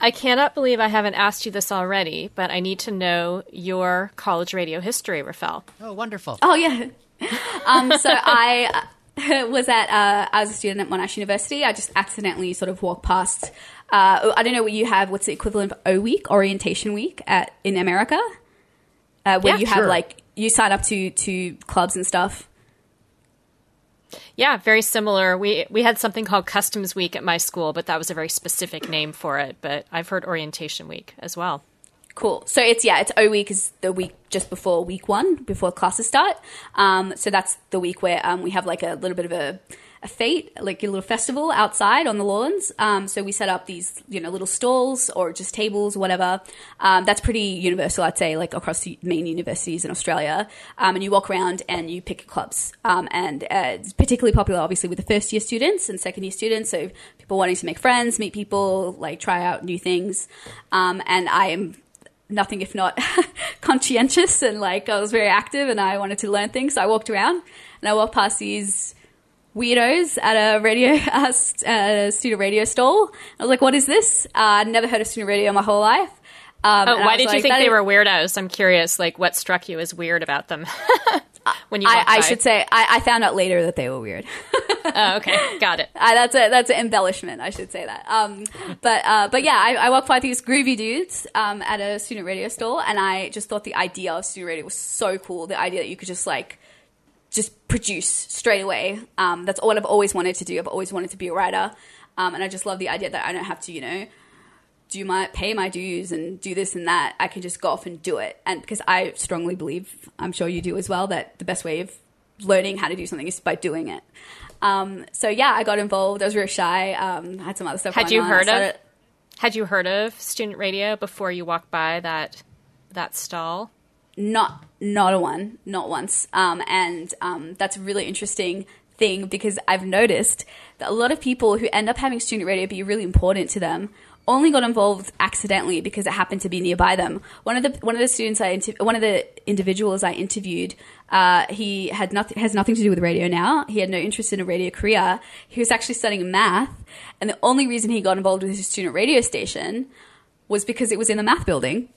I cannot believe I haven't asked you this already, but I need to know your college radio history, Rafael. Oh, wonderful. Oh, yeah. um, so I uh, was at, uh, I was a student at Monash University. I just accidentally sort of walked past, uh, I don't know what you have, what's the equivalent of O Week, Orientation Week at in America? Uh, where yeah, you have sure. like, you sign up to, to clubs and stuff. Yeah, very similar. We we had something called Customs Week at my school, but that was a very specific name for it. But I've heard Orientation Week as well. Cool. So it's yeah, it's O week is the week just before week one, before classes start. Um, so that's the week where um, we have like a little bit of a a fete, like a little festival outside on the lawns. Um, so we set up these, you know, little stalls or just tables, whatever. Um, that's pretty universal, I'd say, like across the main universities in Australia. Um, and you walk around and you pick clubs. Um, and uh, it's particularly popular, obviously, with the first year students and second year students. So people wanting to make friends, meet people, like try out new things. Um, and I am nothing if not conscientious and like I was very active and I wanted to learn things. So I walked around and I walked past these weirdos at a radio uh, uh, student radio stall. I was like, "What is this?" Uh, I'd never heard of student radio my whole life. Um, oh, why did like, you think they is- were weirdos? I'm curious. Like, what struck you as weird about them? when you, I, I should say, I, I, found out later that they were weird. oh, okay, got it. Uh, that's a that's an embellishment. I should say that. Um, but uh, but yeah, I, I walked by these groovy dudes um, at a student radio stall, and I just thought the idea of student radio was so cool. The idea that you could just like just produce straight away. Um, that's all I've always wanted to do. I've always wanted to be a writer. Um, and I just love the idea that I don't have to, you know, do my pay my dues and do this and that, I can just go off and do it. And because I strongly believe, I'm sure you do as well, that the best way of learning how to do something is by doing it. Um, so yeah, I got involved. I was really shy. Um, had some other stuff. Had you on. heard of? Had you heard of student radio before you walked by that that stall? Not, not a one, not once. Um, and um, that's a really interesting thing because I've noticed that a lot of people who end up having student radio be really important to them only got involved accidentally because it happened to be nearby them. One of the one of the students I one of the individuals I interviewed, uh, he had nothing has nothing to do with radio now. He had no interest in a radio career. He was actually studying math, and the only reason he got involved with his student radio station was because it was in the math building,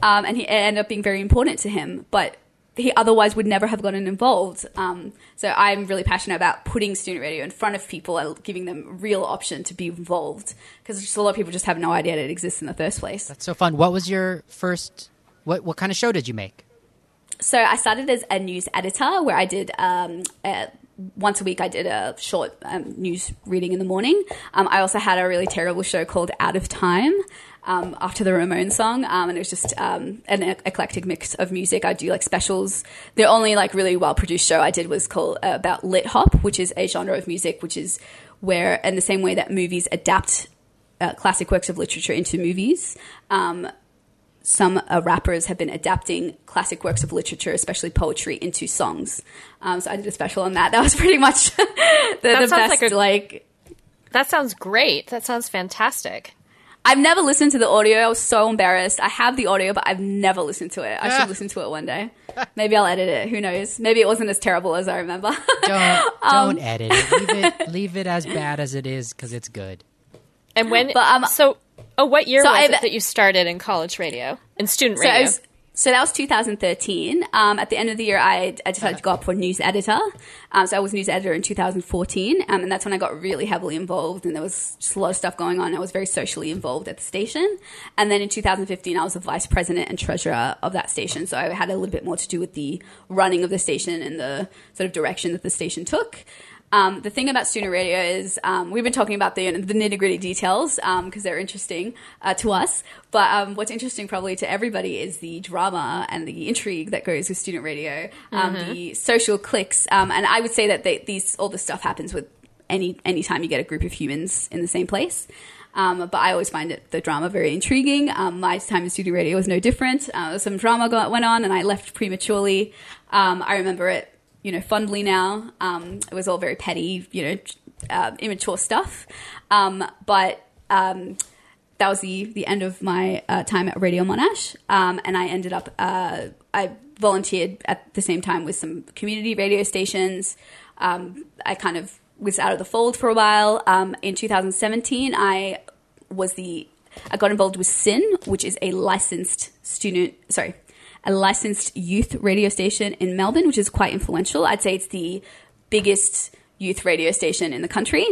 um, and he ended up being very important to him. But he otherwise would never have gotten involved. Um, so I'm really passionate about putting student radio in front of people and giving them real option to be involved because a lot of people just have no idea that it exists in the first place. That's so fun. What was your first? What what kind of show did you make? So I started as a news editor where I did. Um, a, once a week, I did a short um, news reading in the morning. Um, I also had a really terrible show called Out of Time, um, after the Ramones song, um, and it was just um, an eclectic mix of music. I do like specials. The only like really well produced show I did was called uh, about lit hop, which is a genre of music which is where, in the same way that movies adapt uh, classic works of literature into movies. Um, some uh, rappers have been adapting classic works of literature, especially poetry, into songs. Um, so I did a special on that. That was pretty much the, the best. Like, a, like that sounds great. That sounds fantastic. I've never listened to the audio. I was so embarrassed. I have the audio, but I've never listened to it. I should listen to it one day. Maybe I'll edit it. Who knows? Maybe it wasn't as terrible as I remember. don't don't um, edit it. Leave it leave it as bad as it is because it's good. And when but, um, so oh, what year so was I've, it that you started in college radio in student radio? So was, so that was 2013. Um, at the end of the year, I, I decided to go up for news editor. Um, so I was news editor in 2014, um, and that's when I got really heavily involved, and there was just a lot of stuff going on. I was very socially involved at the station. And then in 2015, I was the vice president and treasurer of that station. So I had a little bit more to do with the running of the station and the sort of direction that the station took. Um, the thing about student radio is um, we've been talking about the, the nitty gritty details because um, they're interesting uh, to us. But um, what's interesting probably to everybody is the drama and the intrigue that goes with student radio, um, mm-hmm. the social cliques, um, and I would say that they, these all this stuff happens with any any time you get a group of humans in the same place. Um, but I always find it, the drama very intriguing. Um, my time in studio radio was no different. Uh, some drama got, went on, and I left prematurely. Um, I remember it you know, fondly now. Um, it was all very petty, you know, uh, immature stuff. Um, but um, that was the the end of my uh, time at Radio Monash, um, and I ended up uh, I volunteered at the same time with some community radio stations. Um, I kind of was out of the fold for a while. Um, in 2017, I was the I got involved with SYN, which is a licensed student, sorry, a licensed youth radio station in Melbourne, which is quite influential. I'd say it's the biggest youth radio station in the country.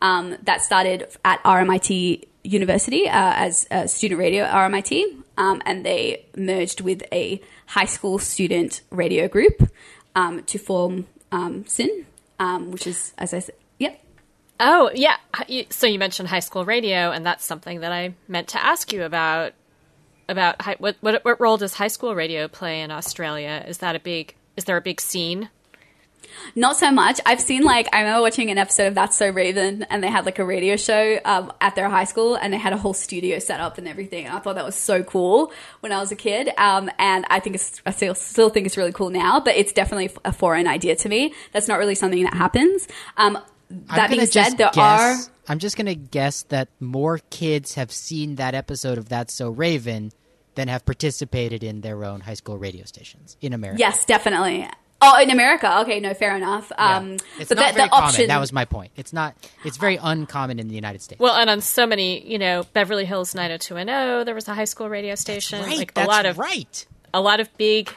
Um, that started at RMIT University uh, as a student radio at RMIT, um, and they merged with a high school student radio group um, to form um, SYN, um, which is, as I said, yep. Oh, yeah. So you mentioned high school radio, and that's something that I meant to ask you about about high, what, what what role does high school radio play in Australia? Is that a big? Is there a big scene? Not so much. I've seen like I remember watching an episode of That's So Raven, and they had like a radio show um, at their high school, and they had a whole studio set up and everything. And I thought that was so cool when I was a kid. Um, and I think it's I still still think it's really cool now, but it's definitely a foreign idea to me. That's not really something that happens. Um, that being said, there guess, are. I'm just gonna guess that more kids have seen that episode of That's So Raven than have participated in their own high school radio stations in America. Yes, definitely. Oh, in America. Okay, no, fair enough. Um, yeah. It's but not the, very the common. Option... That was my point. It's not. It's very uncommon in the United States. Well, and on so many, you know, Beverly Hills 90210, there was a high school radio station. That's right. Like That's a lot of right. A lot of big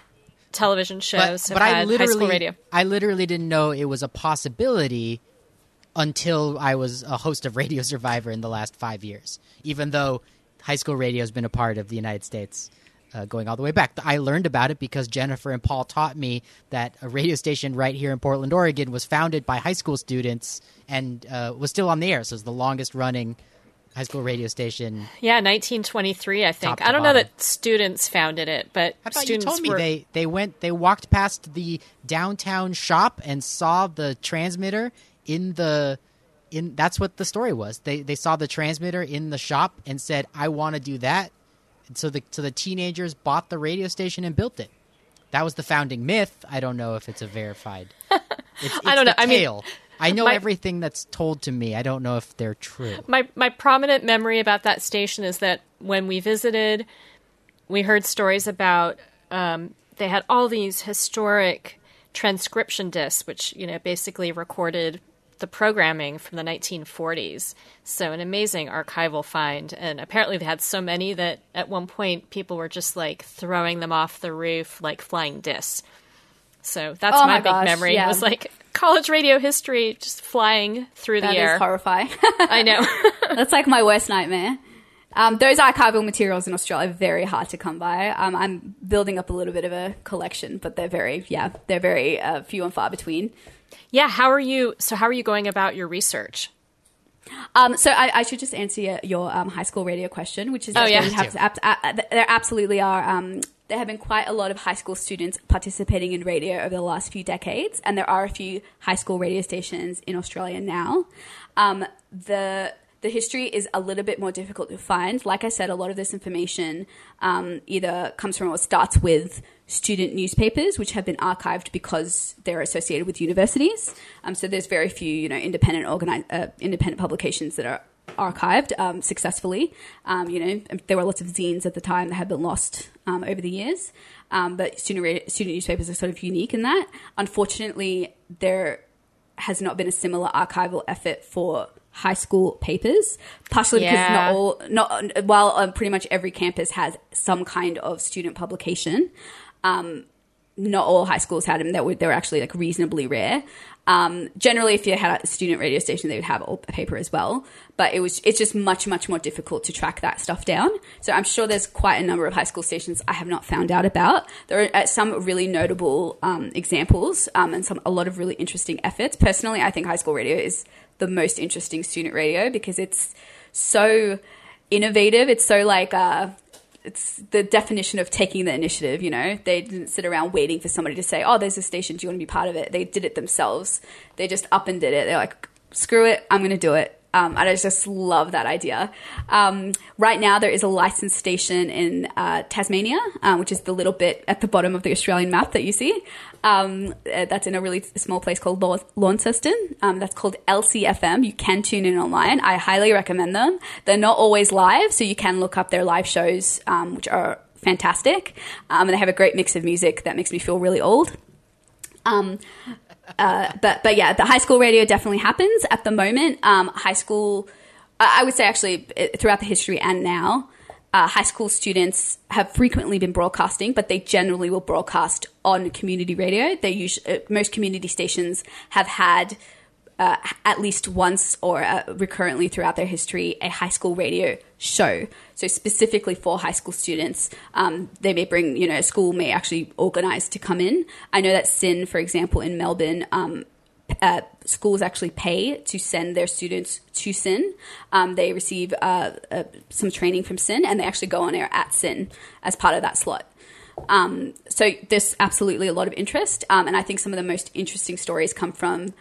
television shows but, but I literally, I literally didn't know it was a possibility until I was a host of Radio Survivor in the last five years. Even though high school radio has been a part of the United States uh, going all the way back. I learned about it because Jennifer and Paul taught me that a radio station right here in Portland, Oregon, was founded by high school students and uh, was still on the air. So it's the longest running high school radio station. Yeah, 1923, I think. I don't know that students founded it, but students you told me were... they they went they walked past the downtown shop and saw the transmitter in the in that's what the story was. They they saw the transmitter in the shop and said, "I want to do that." And so the so the teenagers bought the radio station and built it. That was the founding myth. I don't know if it's a verified. It's, it's I don't know. I mean, I know my, everything that's told to me. I don't know if they're true. My my prominent memory about that station is that when we visited, we heard stories about um, they had all these historic transcription discs, which you know basically recorded the programming from the 1940s. So an amazing archival find, and apparently they had so many that at one point people were just like throwing them off the roof like flying discs. So that's oh my, my big memory. Yeah. It was like college radio history just flying through That the air. is horrifying. I know. That's like my worst nightmare. Um, those archival materials in Australia are very hard to come by. Um, I'm building up a little bit of a collection, but they're very, yeah, they're very uh, few and far between. Yeah. How are you? So how are you going about your research? Um, so I, I should just answer your, um, high school radio question, which is Oh, yeah. there have- ab- uh, there absolutely are. Um, there have been quite a lot of high school students participating in radio over the last few decades, and there are a few high school radio stations in Australia now. Um, the the history is a little bit more difficult to find. Like I said, a lot of this information um, either comes from or starts with student newspapers, which have been archived because they're associated with universities. Um, so there's very few, you know, independent organi- uh, independent publications that are archived um, successfully. Um, you know, there were lots of zines at the time that had been lost um, over the years, um, but student student newspapers are sort of unique in that. Unfortunately, there has not been a similar archival effort for high school papers, partially because not all, not while um, pretty much every campus has some kind of student publication. Um, not all high schools had them. That were they were actually like reasonably rare. Um, generally, if you had a student radio station, they would have a paper as well. But it was it's just much much more difficult to track that stuff down. So I'm sure there's quite a number of high school stations I have not found out about. There are uh, some really notable um, examples um, and some a lot of really interesting efforts. Personally, I think high school radio is the most interesting student radio because it's so innovative. It's so like uh, it's the definition of taking the initiative. You know, they didn't sit around waiting for somebody to say, "Oh, there's a station. Do you want to be part of it?" They did it themselves. They just up and did it. They're like, "Screw it, I'm going to do it." Um, and I just love that idea. Um, right now, there is a licensed station in uh, Tasmania, uh, which is the little bit at the bottom of the Australian map that you see. Um, uh, that's in a really small place called Law- Launceston. Um, that's called LCFM. You can tune in online. I highly recommend them. They're not always live, so you can look up their live shows, um, which are fantastic. Um, and they have a great mix of music that makes me feel really old. Um, uh, but but yeah, the high school radio definitely happens at the moment. Um, high school, I would say actually uh, throughout the history and now, uh, high school students have frequently been broadcasting, but they generally will broadcast on community radio. They usually, uh, most community stations have had uh, at least once or uh, recurrently throughout their history a high school radio show. So specifically for high school students, um, they may bring, you know, a school may actually organize to come in. I know that SYN, for example, in Melbourne, um, uh, schools actually pay to send their students to SYN. Um, they receive uh, uh, some training from SYN, and they actually go on air at SYN as part of that slot. Um, so there's absolutely a lot of interest. Um, and I think some of the most interesting stories come from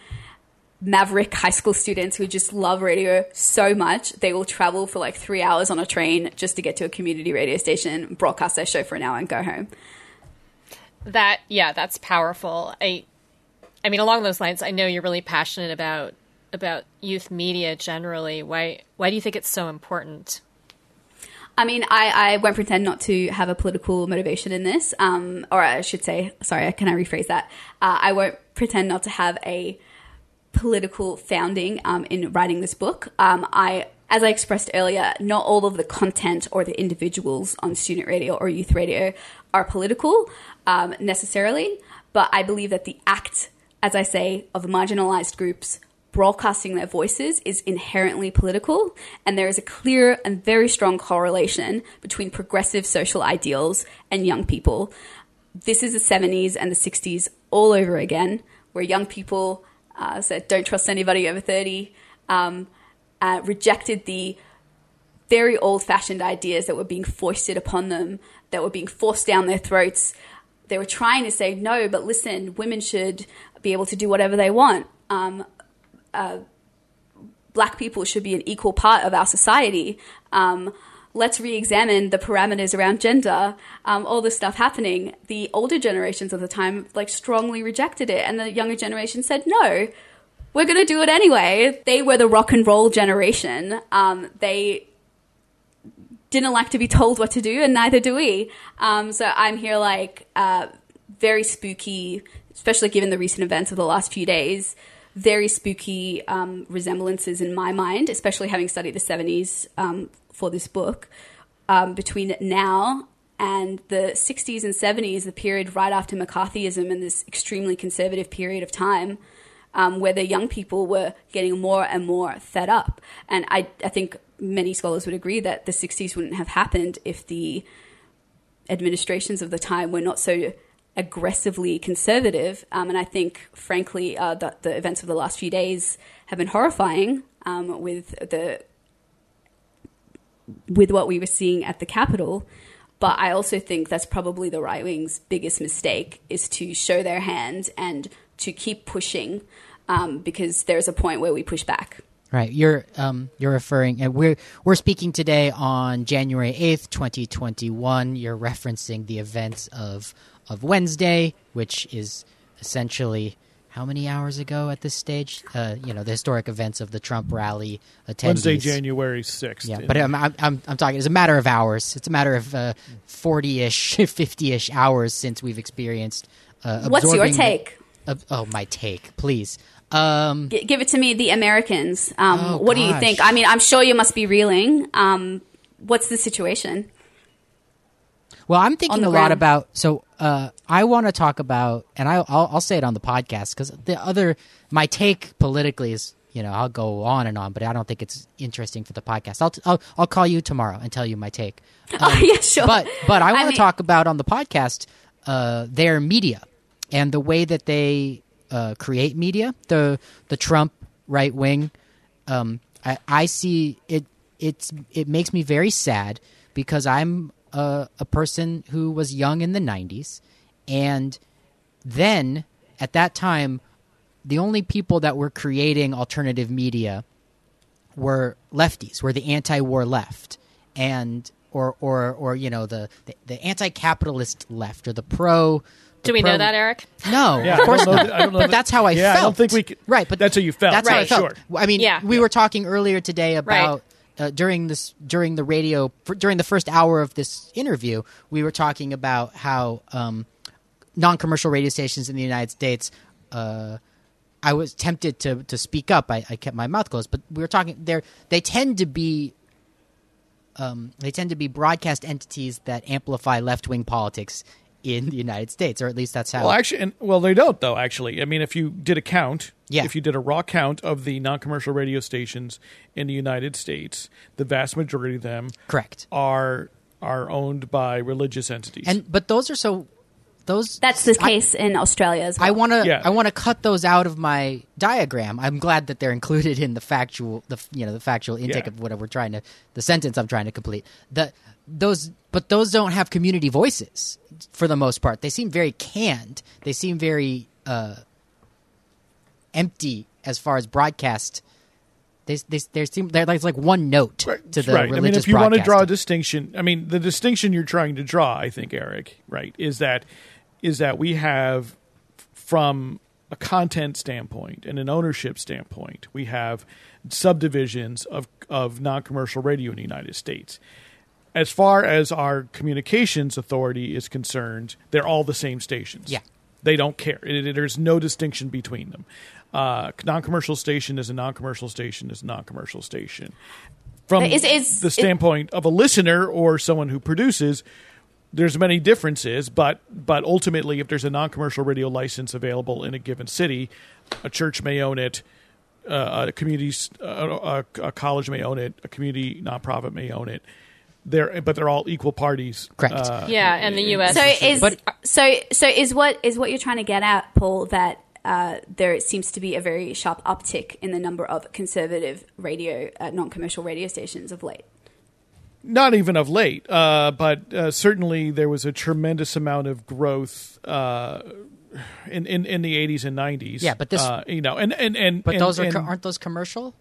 maverick high school students who just love radio so much they will travel for like three hours on a train just to get to a community radio station broadcast their show for an hour and go home That yeah, that's powerful. I I mean along those lines, I know you're really passionate about about youth media generally. Why why do you think it's so important? I mean, I, I won't pretend not to have a political motivation in this, um, or I should say, sorry, can I rephrase that? Uh, I won't pretend not to have a political founding um, in writing this book. Um, I, as I expressed earlier, not all of the content or the individuals on student radio or youth radio are political um, necessarily, but I believe that the act, as I say, of marginalized groups broadcasting their voices is inherently political, and there is a clear and very strong correlation between progressive social ideals and young people. This is the 70s and the 60s all over again, where young people uh, said, don't trust anybody over 30, um, uh, rejected the very old fashioned ideas that were being foisted upon them, that were being forced down their throats. They were trying to say, no, but listen, women should be able to do whatever they want. Um, uh, black people should be an equal part of our society. Um, let's re-examine the parameters around gender. Um, all this stuff happening. The older generations of the time like strongly rejected it, and the younger generation said no. We're going to do it anyway. They were the rock and roll generation. Um, they didn't like to be told what to do, and neither do we. Um, so I'm here like uh, very spooky, especially given the recent events of the last few days very spooky um, resemblances in my mind, especially having studied the 70s um, for this book, um, between now and the 60s and 70s, the period right after McCarthyism and this extremely conservative period of time. Um, where the young people were getting more and more fed up. And I, I think many scholars would agree that the 60s wouldn't have happened if the administrations of the time were not so aggressively conservative. Um, and I think, frankly, uh, the, the, events of the last few days have been horrifying um, with the with what we were seeing at the Capitol. But I also think that's probably the right wing's biggest mistake is to show their hand and to keep pushing um, because there's a point where we push back. Right, you're um, you're referring, and we're we're speaking today on January eighth, twenty twenty one. You're referencing the events of of Wednesday, which is essentially how many hours ago at this stage? Uh, you know, the historic events of the Trump rally attendees. Wednesday, January 6th. Yeah, but I'm, I'm, I'm, talking, it's a matter of hours. It's a matter of 40 uh, ish, 50 ish hours since we've experienced. Uh, What's your take? The, uh, oh, my take, please. Um, G- give it to me, the Americans. Um, oh, what gosh. do you think? I mean, I'm sure you must be reeling. Um, what's the situation? Well, I'm thinking a lot about. So uh, I want to talk about, and I, will I'll say it on the podcast because the other my take politically is, you know, I'll go on and on, but I don't think it's interesting for the podcast. I'll I'll, I'll call you tomorrow and tell you my take. Um, oh yeah, sure. But but I want to mean- talk about on the podcast uh, their media and the way that they uh, create media. The the Trump right wing. Um, I, I see it. It's it makes me very sad because I'm a, a person who was young in the 90s. And then at that time, the only people that were creating alternative media were lefties, were the anti-war left, and or or or you know the the, the anti-capitalist left or the pro. Do we pro, know that, Eric? No, yeah, of course not. but that, that's how I yeah, felt. I don't think we could, right, but that's how you felt. That's right, how I felt. Sure. I mean, yeah. we yeah. were talking earlier today about right uh, during this during the radio for, during the first hour of this interview, we were talking about how um, non-commercial radio stations in the United States. Uh, I was tempted to to speak up. I, I, kept my mouth closed, but we were talking. They they tend to be um, they tend to be broadcast entities that amplify left wing politics in the United States, or at least that's how. Well, actually, and, well, they don't though. Actually, I mean, if you did a count, yeah. if you did a raw count of the non-commercial radio stations in the United States, the vast majority of them, correct, are are owned by religious entities. And but those are so those. That's the case I, in Australia as well. I want to. Yeah. I want to cut those out of my diagram. I'm glad that they're included in the factual, the you know, the factual intake yeah. of whatever we're trying to, the sentence I'm trying to complete. The those but those don't have community voices for the most part. They seem very canned. They seem very uh, empty as far as broadcast. They they they seem they're like, like one note right. to the right. I mean, if you want to draw a distinction, I mean, the distinction you're trying to draw, I think, Eric, right, is that is that we have from a content standpoint and an ownership standpoint, we have subdivisions of of non-commercial radio in the United States as far as our communications authority is concerned, they're all the same stations. Yeah. They don't care. It, it, there's no distinction between them. Uh, non-commercial station is a non-commercial station is a non-commercial station. From is, is, the standpoint of a listener or someone who produces, there's many differences, but but ultimately, if there's a non-commercial radio license available in a given city, a church may own it, uh, a community, uh, a, a college may own it, a community nonprofit may own it they're but they're all equal parties. Correct. Uh, yeah, and the U.S. So is but, so so is what is what you're trying to get at, Paul? That uh, there seems to be a very sharp uptick in the number of conservative radio, uh, non-commercial radio stations of late. not even of late, uh, but uh, certainly there was a tremendous amount of growth uh, in, in, in the eighties and nineties. Yeah, but this, uh, you know, and and and but and, those are and, aren't those commercial?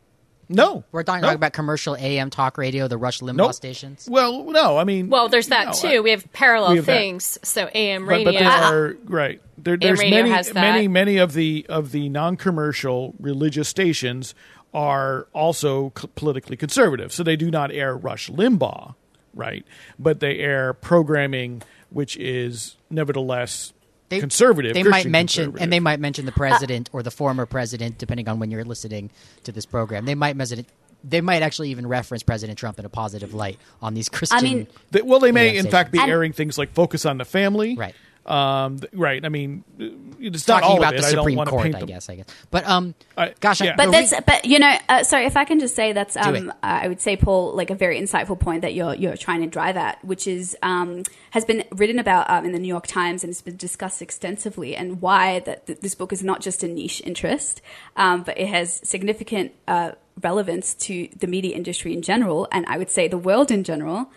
No, We're talking, no. about commercial AM talk radio, the Rush Limbaugh Nope. stations. Well, no, I mean, Well, there's that no, too. I- we have parallel we have that. things. So AM radio. but there ah, ah. are right. There, there's radio many, has that. many, many of the of the non-commercial religious stations are also c- politically conservative, so they do not air Rush Limbaugh, right? But they air programming which is nevertheless They, conservative. They might mention, and they might mention the president or the former president, depending on when you're listening to this program. They might mention. They might actually even reference President Trump in a positive light on these Christian. I mean- They- well, they may Yeah, in fact be And- airing things like Focus on the Family, Right. Um, right. I mean, uh, it's not talking all about it. the Supreme want to Court, I guess. I guess. But um, I- gosh, I- But that's re- but you know, uh, sorry if I can just say that's um, uh, I would say Paul like a very insightful point that you're you're trying to drive at, which is um, has been written about um, in the New York Times and it's been discussed extensively, and why that th- this book is not just a niche interest, um, but it has significant uh, relevance to the media industry in general, and I would say the world in general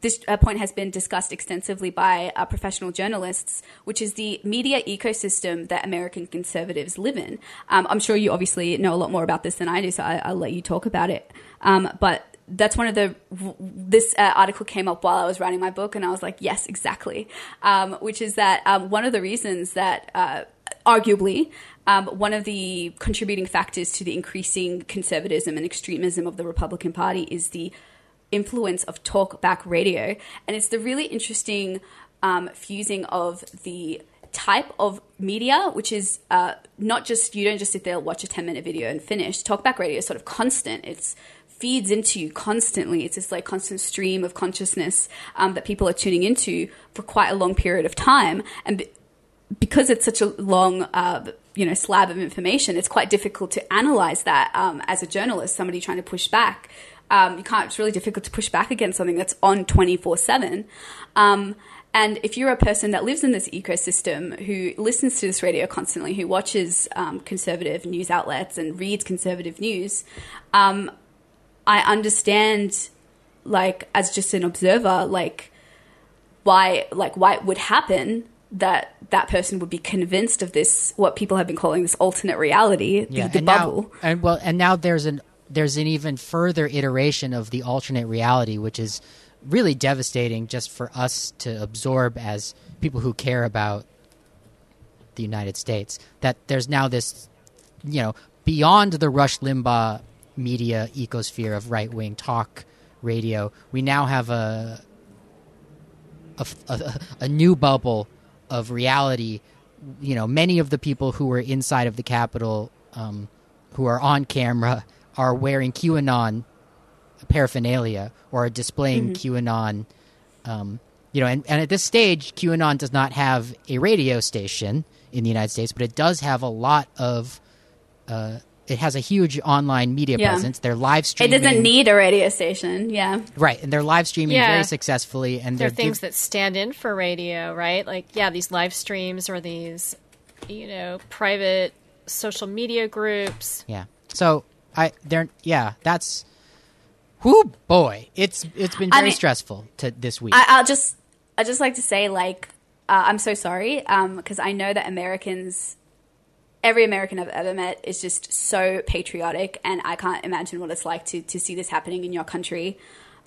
this uh, point has been discussed extensively by uh, professional journalists, which is the media ecosystem that American conservatives live in. Um, I'm sure you obviously know a lot more about this than I do, so I, I'll let you talk about it. Um, but that's one of the. This uh, article came up while I was writing my book, and I was like, yes, exactly. Um, which is that um, one of the reasons that. Uh, arguably, um, one of the contributing factors to the increasing conservatism and extremism of the Republican Party is the influence of talkback radio. And it's the really interesting um, fusing of the type of media, which is uh, not just, you don't just sit there watch a 10 minute video and finish. Talkback radio is sort of constant. It's feeds into you constantly. It's this like constant stream of consciousness um, that people are tuning into for quite a long period of time. And be- because it's such a long, uh, you know, slab of information, it's quite difficult to analyze that um, as a journalist. Somebody trying to push back, um, you can't. It's really difficult to push back against something that's on twenty four seven. Um, and if you're a person that lives in this ecosystem, who listens to this radio constantly, who watches um, conservative news outlets and reads conservative news, um, I understand, like as just an observer, like why, like why it would happen that that person would be convinced of this what people have been calling this alternate reality the, the and bubble now and well, and now there's an there's an even further iteration of the alternate reality, which is really devastating just for us to absorb as people who care about the United States. That there's now this, you know, beyond the Rush Limbaugh media ecosphere of right wing talk radio, we now have a a, a a new bubble of reality. You know, many of the people who were inside of the Capitol, um, who are on camera, are wearing QAnon paraphernalia or are displaying QAnon. Um, you know, and, and at this stage, QAnon does not have a radio station in the United States, but it does have a lot of. Uh, it has a huge online media Yeah. presence. They're live streaming. it doesn't need a radio station yeah right, and they're live streaming Yeah. very successfully, and There they're things giv- that stand in for radio, right? Like, yeah, these live streams or these, you know, private social media groups. Yeah. So I there yeah, that's whoo boy. It's it's been I very mean- stressful to this week. I, I'll just I just like to say like uh, I'm so sorry because I know that Americans, every American I've ever met is just so patriotic, and I can't imagine what it's like to to see this happening in your country.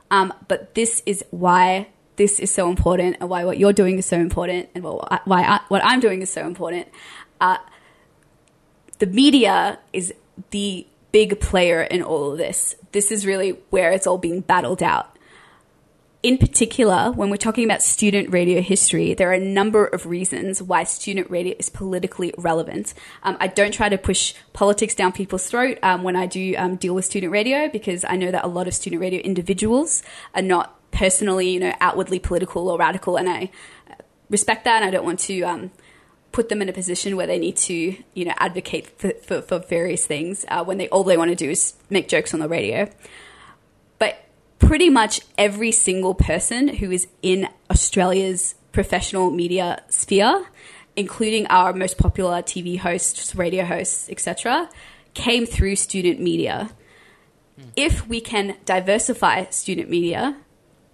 Um, but this is why this is so important, and why what you're doing is so important, and what, why I, what I'm doing is so important. Uh, the media is the big player in all of this. This is really where it's all being battled out in particular, when we're talking about student radio history, there are a number of reasons why student radio is politically relevant. Um, I don't try to push politics down people's throat um, when I do um, deal with student radio because I know that a lot of student radio individuals are not personally, you know, outwardly political or radical, and I respect that. And I don't want to um, put them in a position where they need to, you know, advocate for, for, for various things uh, when they all they want to do is make jokes on the radio but pretty much every single person who is in Australia's professional media sphere, including our most popular TV hosts, radio hosts, etc., came through student media. If we can diversify student media,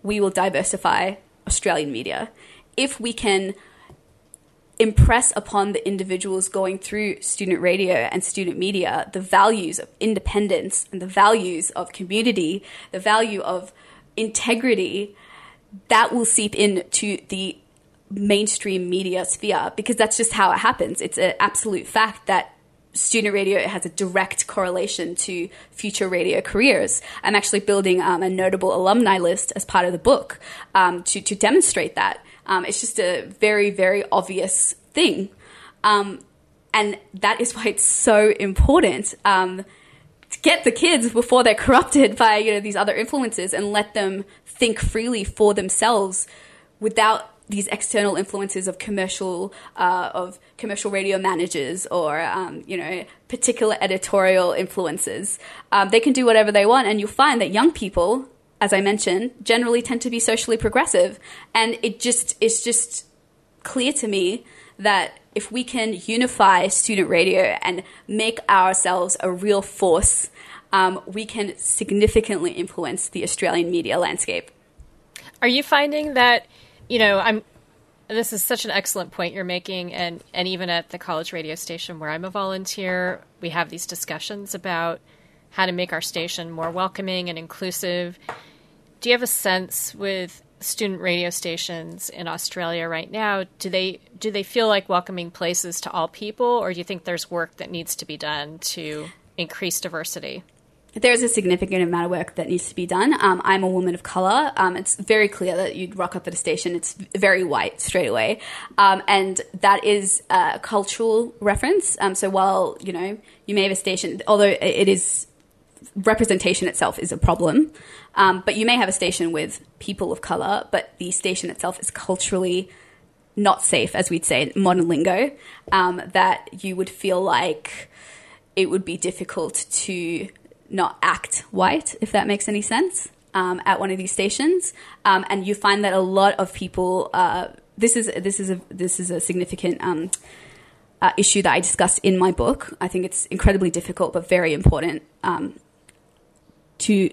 we will diversify Australian media. If we can impress upon the individuals going through student radio and student media the values of independence and the values of community, the value of integrity, that will seep into the mainstream media sphere because that's just how it happens. It's an absolute fact that student radio has a direct correlation to future radio careers. I'm actually building um, a notable alumni list as part of the book um, to, to demonstrate that. Um, it's just a very, very obvious thing. Um, and that is why it's so important um, to get the kids before they're corrupted by you know these other influences and let them think freely for themselves without these external influences of commercial uh, of commercial radio managers or um, you know particular editorial influences. Um, they can do whatever they want, and you'll find that young people, as I mentioned, generally tend to be socially progressive, and it just it's just clear to me that if we can unify student radio and make ourselves a real force, um, we can significantly influence the Australian media landscape. Are you finding that you know, I'm this is such an excellent point you're making and and even at the college radio station where I'm a volunteer, we have these discussions about how to make our station more welcoming and inclusive. Do you have a sense with student radio stations in Australia right now, do they do they feel like welcoming places to all people or do you think there's work that needs to be done to increase diversity? there's a significant amount of work that needs to be done. Um, I'm a woman of color. Um, it's very clear that you'd rock up at a station. It's very white straight away, um, and that is a cultural reference. Um, so while you know you may have a station, although it is representation itself is a problem, um, but you may have a station with people of color, but the station itself is culturally not safe, as we'd say in modern lingo. Um, that you would feel like it would be difficult to not act white, if that makes any sense, um, at one of these stations. Um, and you find that a lot of people. Uh, this is this is a this is a significant um, uh, issue that I discuss in my book. I think it's incredibly difficult, but very important um, to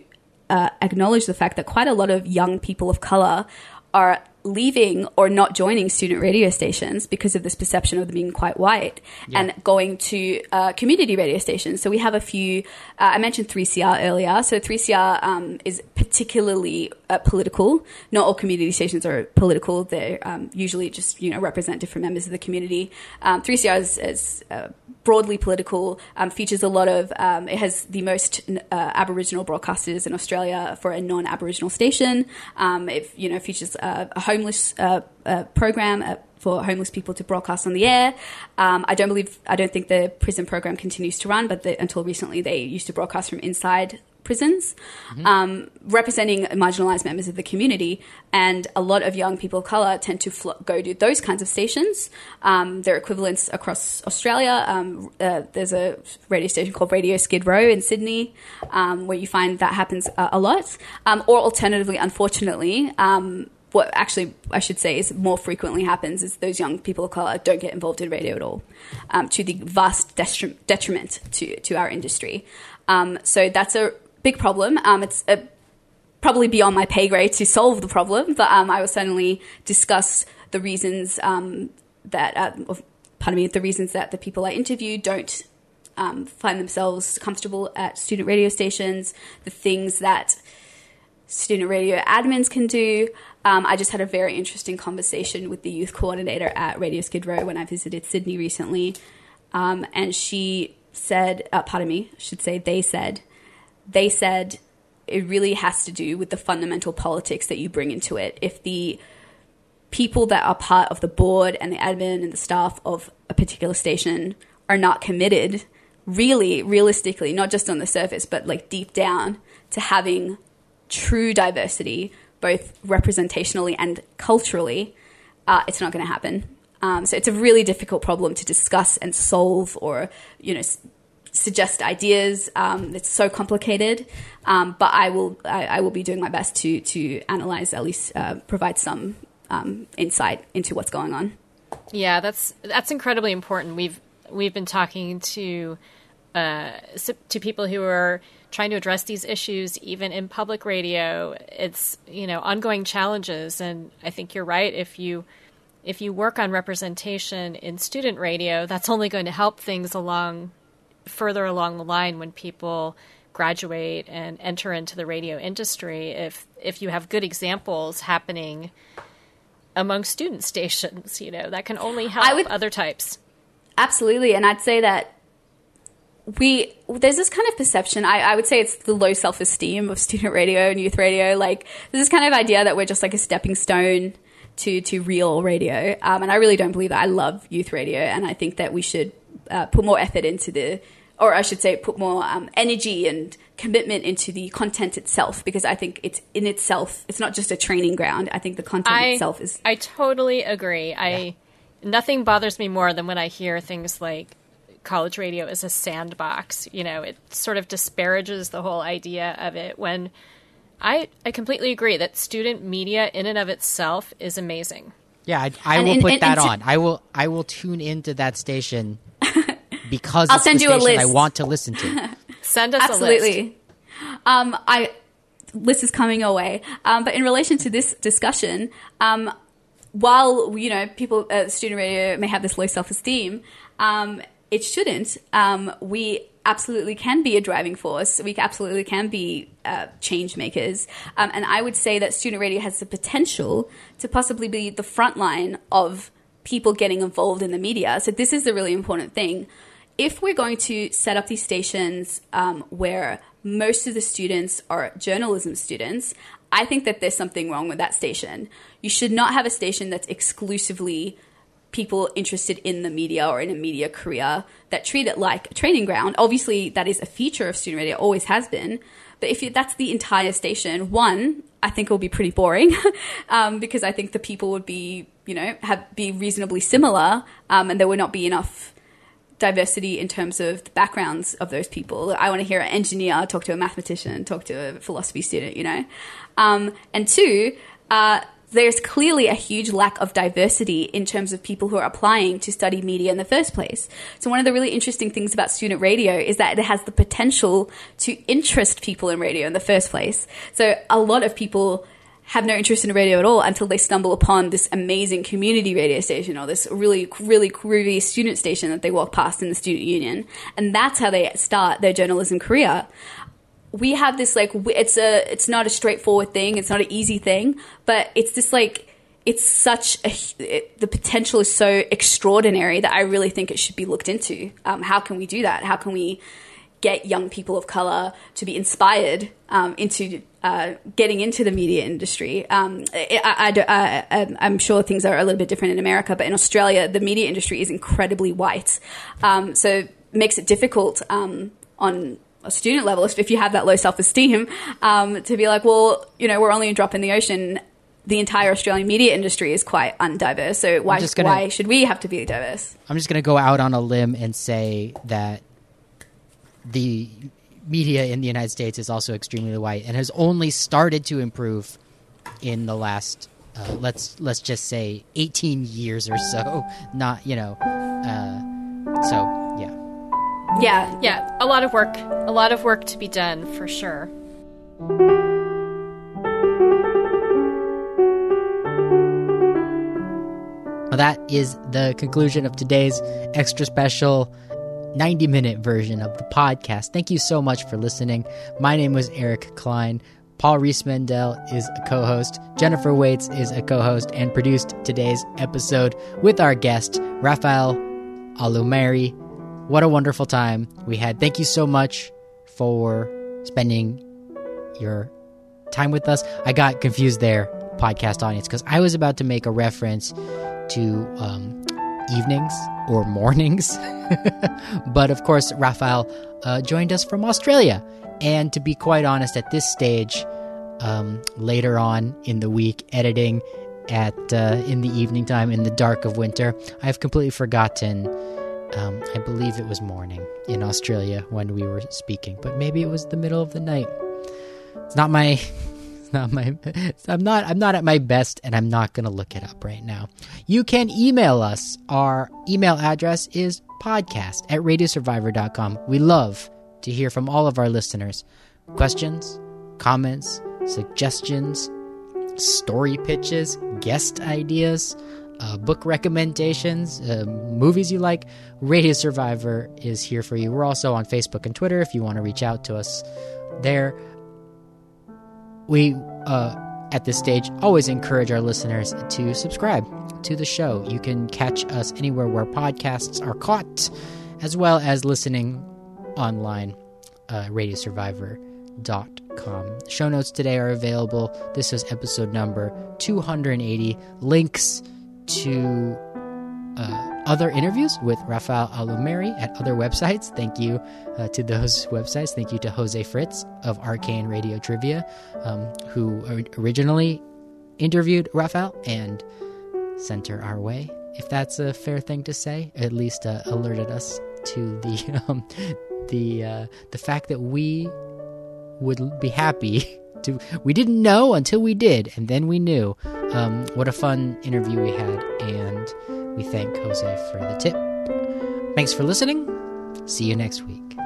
uh, acknowledge the fact that quite a lot of young people of color are leaving or not joining student radio stations because of this perception of them being quite white yeah. and going to uh, community radio stations. So we have a few, uh, I mentioned 3CR earlier. So 3CR um, is particularly uh, political. Not all community stations are political. They um, usually just, you know, represent different members of the community. Um, 3CR is, is uh, broadly political, um, features a lot of, um, it has the most uh, Aboriginal broadcasters in Australia for a non-Aboriginal station. Um, it, you know, features uh, a homeless uh, uh, program uh, for homeless people to broadcast on the air. Um, I don't believe, I don't think the prison program continues to run, but the, until recently they used to broadcast from inside prisons, mm-hmm. um, representing marginalized members of the community. And a lot of young people of color tend to fl- go to those kinds of stations. Um, their equivalents across Australia. Um, uh, there's a radio station called Radio Skid Row in Sydney, um, where you find that happens uh, a lot. Um, or alternatively, unfortunately, um, what actually I should say is more frequently happens is those young people of color don't get involved in radio at all, um, to the vast detriment to to our industry. Um, so that's a big problem. Um, it's a, probably beyond my pay grade to solve the problem, but um, I will certainly discuss the reasons um, that, uh, pardon me, the reasons that the people I interview don't um, find themselves comfortable at student radio stations, the things that student radio admins can do. Um, I just had a very interesting conversation with the youth coordinator at Radio Skid Row when I visited Sydney recently. Um, and she said, uh, pardon me, I should say, they said, they said it really has to do with the fundamental politics that you bring into it. If the people that are part of the board and the admin and the staff of a particular station are not committed, really, realistically, not just on the surface, but like deep down to having true diversity, both representationally and culturally, uh, it's not going to happen. Um, so it's a really difficult problem to discuss and solve, or you know, suggest ideas. Um, it's so complicated, um, but I will I, I, will be doing my best to to analyze at least uh, provide some um, insight into what's going on. Yeah, that's that's incredibly important. We've we've been talking to uh, to people who are trying to address these issues, even in public radio. It's you know ongoing challenges, and I think you're right. If you if you work on representation in student radio, that's only going to help things along further along the line when people graduate and enter into the radio industry. If if you have good examples happening among student stations, you know that can only help would, other types. Absolutely, and I'd say that we there's this kind of perception I, I would say it's the low self-esteem of student radio and youth radio like there's this kind of idea that we're just like a stepping stone to to real radio um, and i really don't believe that i love youth radio and i think that we should uh, put more effort into the or i should say put more um, energy and commitment into the content itself because i think it's in itself it's not just a training ground i think the content I, itself is i totally agree yeah. i nothing bothers me more than when i hear things like college radio is a sandbox. You know, it sort of disparages the whole idea of it when I, I completely agree that student media in and of itself is amazing. Yeah, I, I will and, put and, that and, on. I will I will tune into that station because I'll send you a list I want to listen to. send us Absolutely. Um, I list is coming away. Um, but in relation to this discussion, um, while you know people, uh, student radio may have this low self esteem, um, it shouldn't. Um, we absolutely can be a driving force. We absolutely can be uh, change makers. Um, and I would say that student radio has the potential to possibly be the front line of people getting involved in the media. So this is the really important thing. If we're going to set up these stations um, where most of the students are journalism students, I think that there's something wrong with that station. You should not have a station that's exclusively people interested in the media or in a media career that treat it like a training ground. Obviously, that is a feature of student radio, always has been. But if you, that's the entire station, one, I think it will be pretty boring um, because I think the people would be, you know, have be reasonably similar, um, and there would not be enough diversity in terms of the backgrounds of those people. I want to hear an engineer talk to a mathematician, talk to a philosophy student, you know. Um, and two, uh, there's clearly a huge lack of diversity in terms of people who are applying to study media in the first place. So one of the really interesting things about student radio is that it has the potential to interest people in radio in the first place. So a lot of people have no interest in radio at all until they stumble upon this amazing community radio station or this really, really groovy student station that they walk past in the student union. And that's how they start their journalism career we have this like it's a it's not a straightforward thing it's not an easy thing but it's this like it's such a it, the potential is so extraordinary that i really think it should be looked into um, how can we do that how can we get young people of color to be inspired um, into uh, getting into the media industry. Um, I, am sure things are a little bit different in America, but in Australia, the media industry is incredibly white. Um, so it makes it difficult um, on a student level, if you have that low self esteem, um, to be like, well, you know, we're only a drop in the ocean. The entire Australian media industry is quite undiverse. So why gonna, why should we have to be diverse? I'm just going to go out on a limb and say that the media in the United States is also extremely white and has only started to improve in the last uh, let's let's just say 18 years or so. Not you know, uh, so yeah. Yeah. A lot of work. A lot of work to be done for sure. Well, that is the conclusion of today's extra special 90 minute version of the podcast. Thank you so much for listening. My name was Eric Klein. Paul Riismandel is a co host. Jennifer Waits is a co host and produced today's episode with our guest, Rafael Alumeri. What a wonderful time we had. Thank you so much for spending your time with us. I got confused there, podcast audience, because I was about to make a reference to um, evenings or mornings. but of course, Raphael uh, joined us from Australia. And to be quite honest, at this stage, um, later on in the week, editing at uh, in the evening time in the dark of winter, I've completely forgotten um, I believe it was morning in Australia when we were speaking, but maybe it was the middle of the night. It's not my. Not my. I'm not. I'm not at my best, and I'm not going to look it up right now. You can email us. Our email address is podcast at radiosurvivor.com. We love to hear from all of our listeners. Questions, comments, suggestions, story pitches, guest ideas, uh, book recommendations, uh, movies you like. Radio Survivor is here for you. We're also on Facebook and Twitter if you want to reach out to us there. We, uh, at this stage, always encourage our listeners to subscribe to the show. You can catch us anywhere where podcasts are caught, as well as listening online, uh, radiosurvivor.com. Show notes today are available. This is episode number 280. Links to uh, other interviews with Rafael Alumeri at other websites. Thank you uh, to those websites. Thank you to Jose Fritz of Arcane Radio Trivia, um, who originally interviewed Rafael and sent her our way. If that's a fair thing to say, at least uh, alerted us to the um, the uh, the fact that we would be happy to. We didn't know until we did, and then we knew. Um, what a fun interview we had, and we thank Jose for the tip. Thanks for listening. See you next week.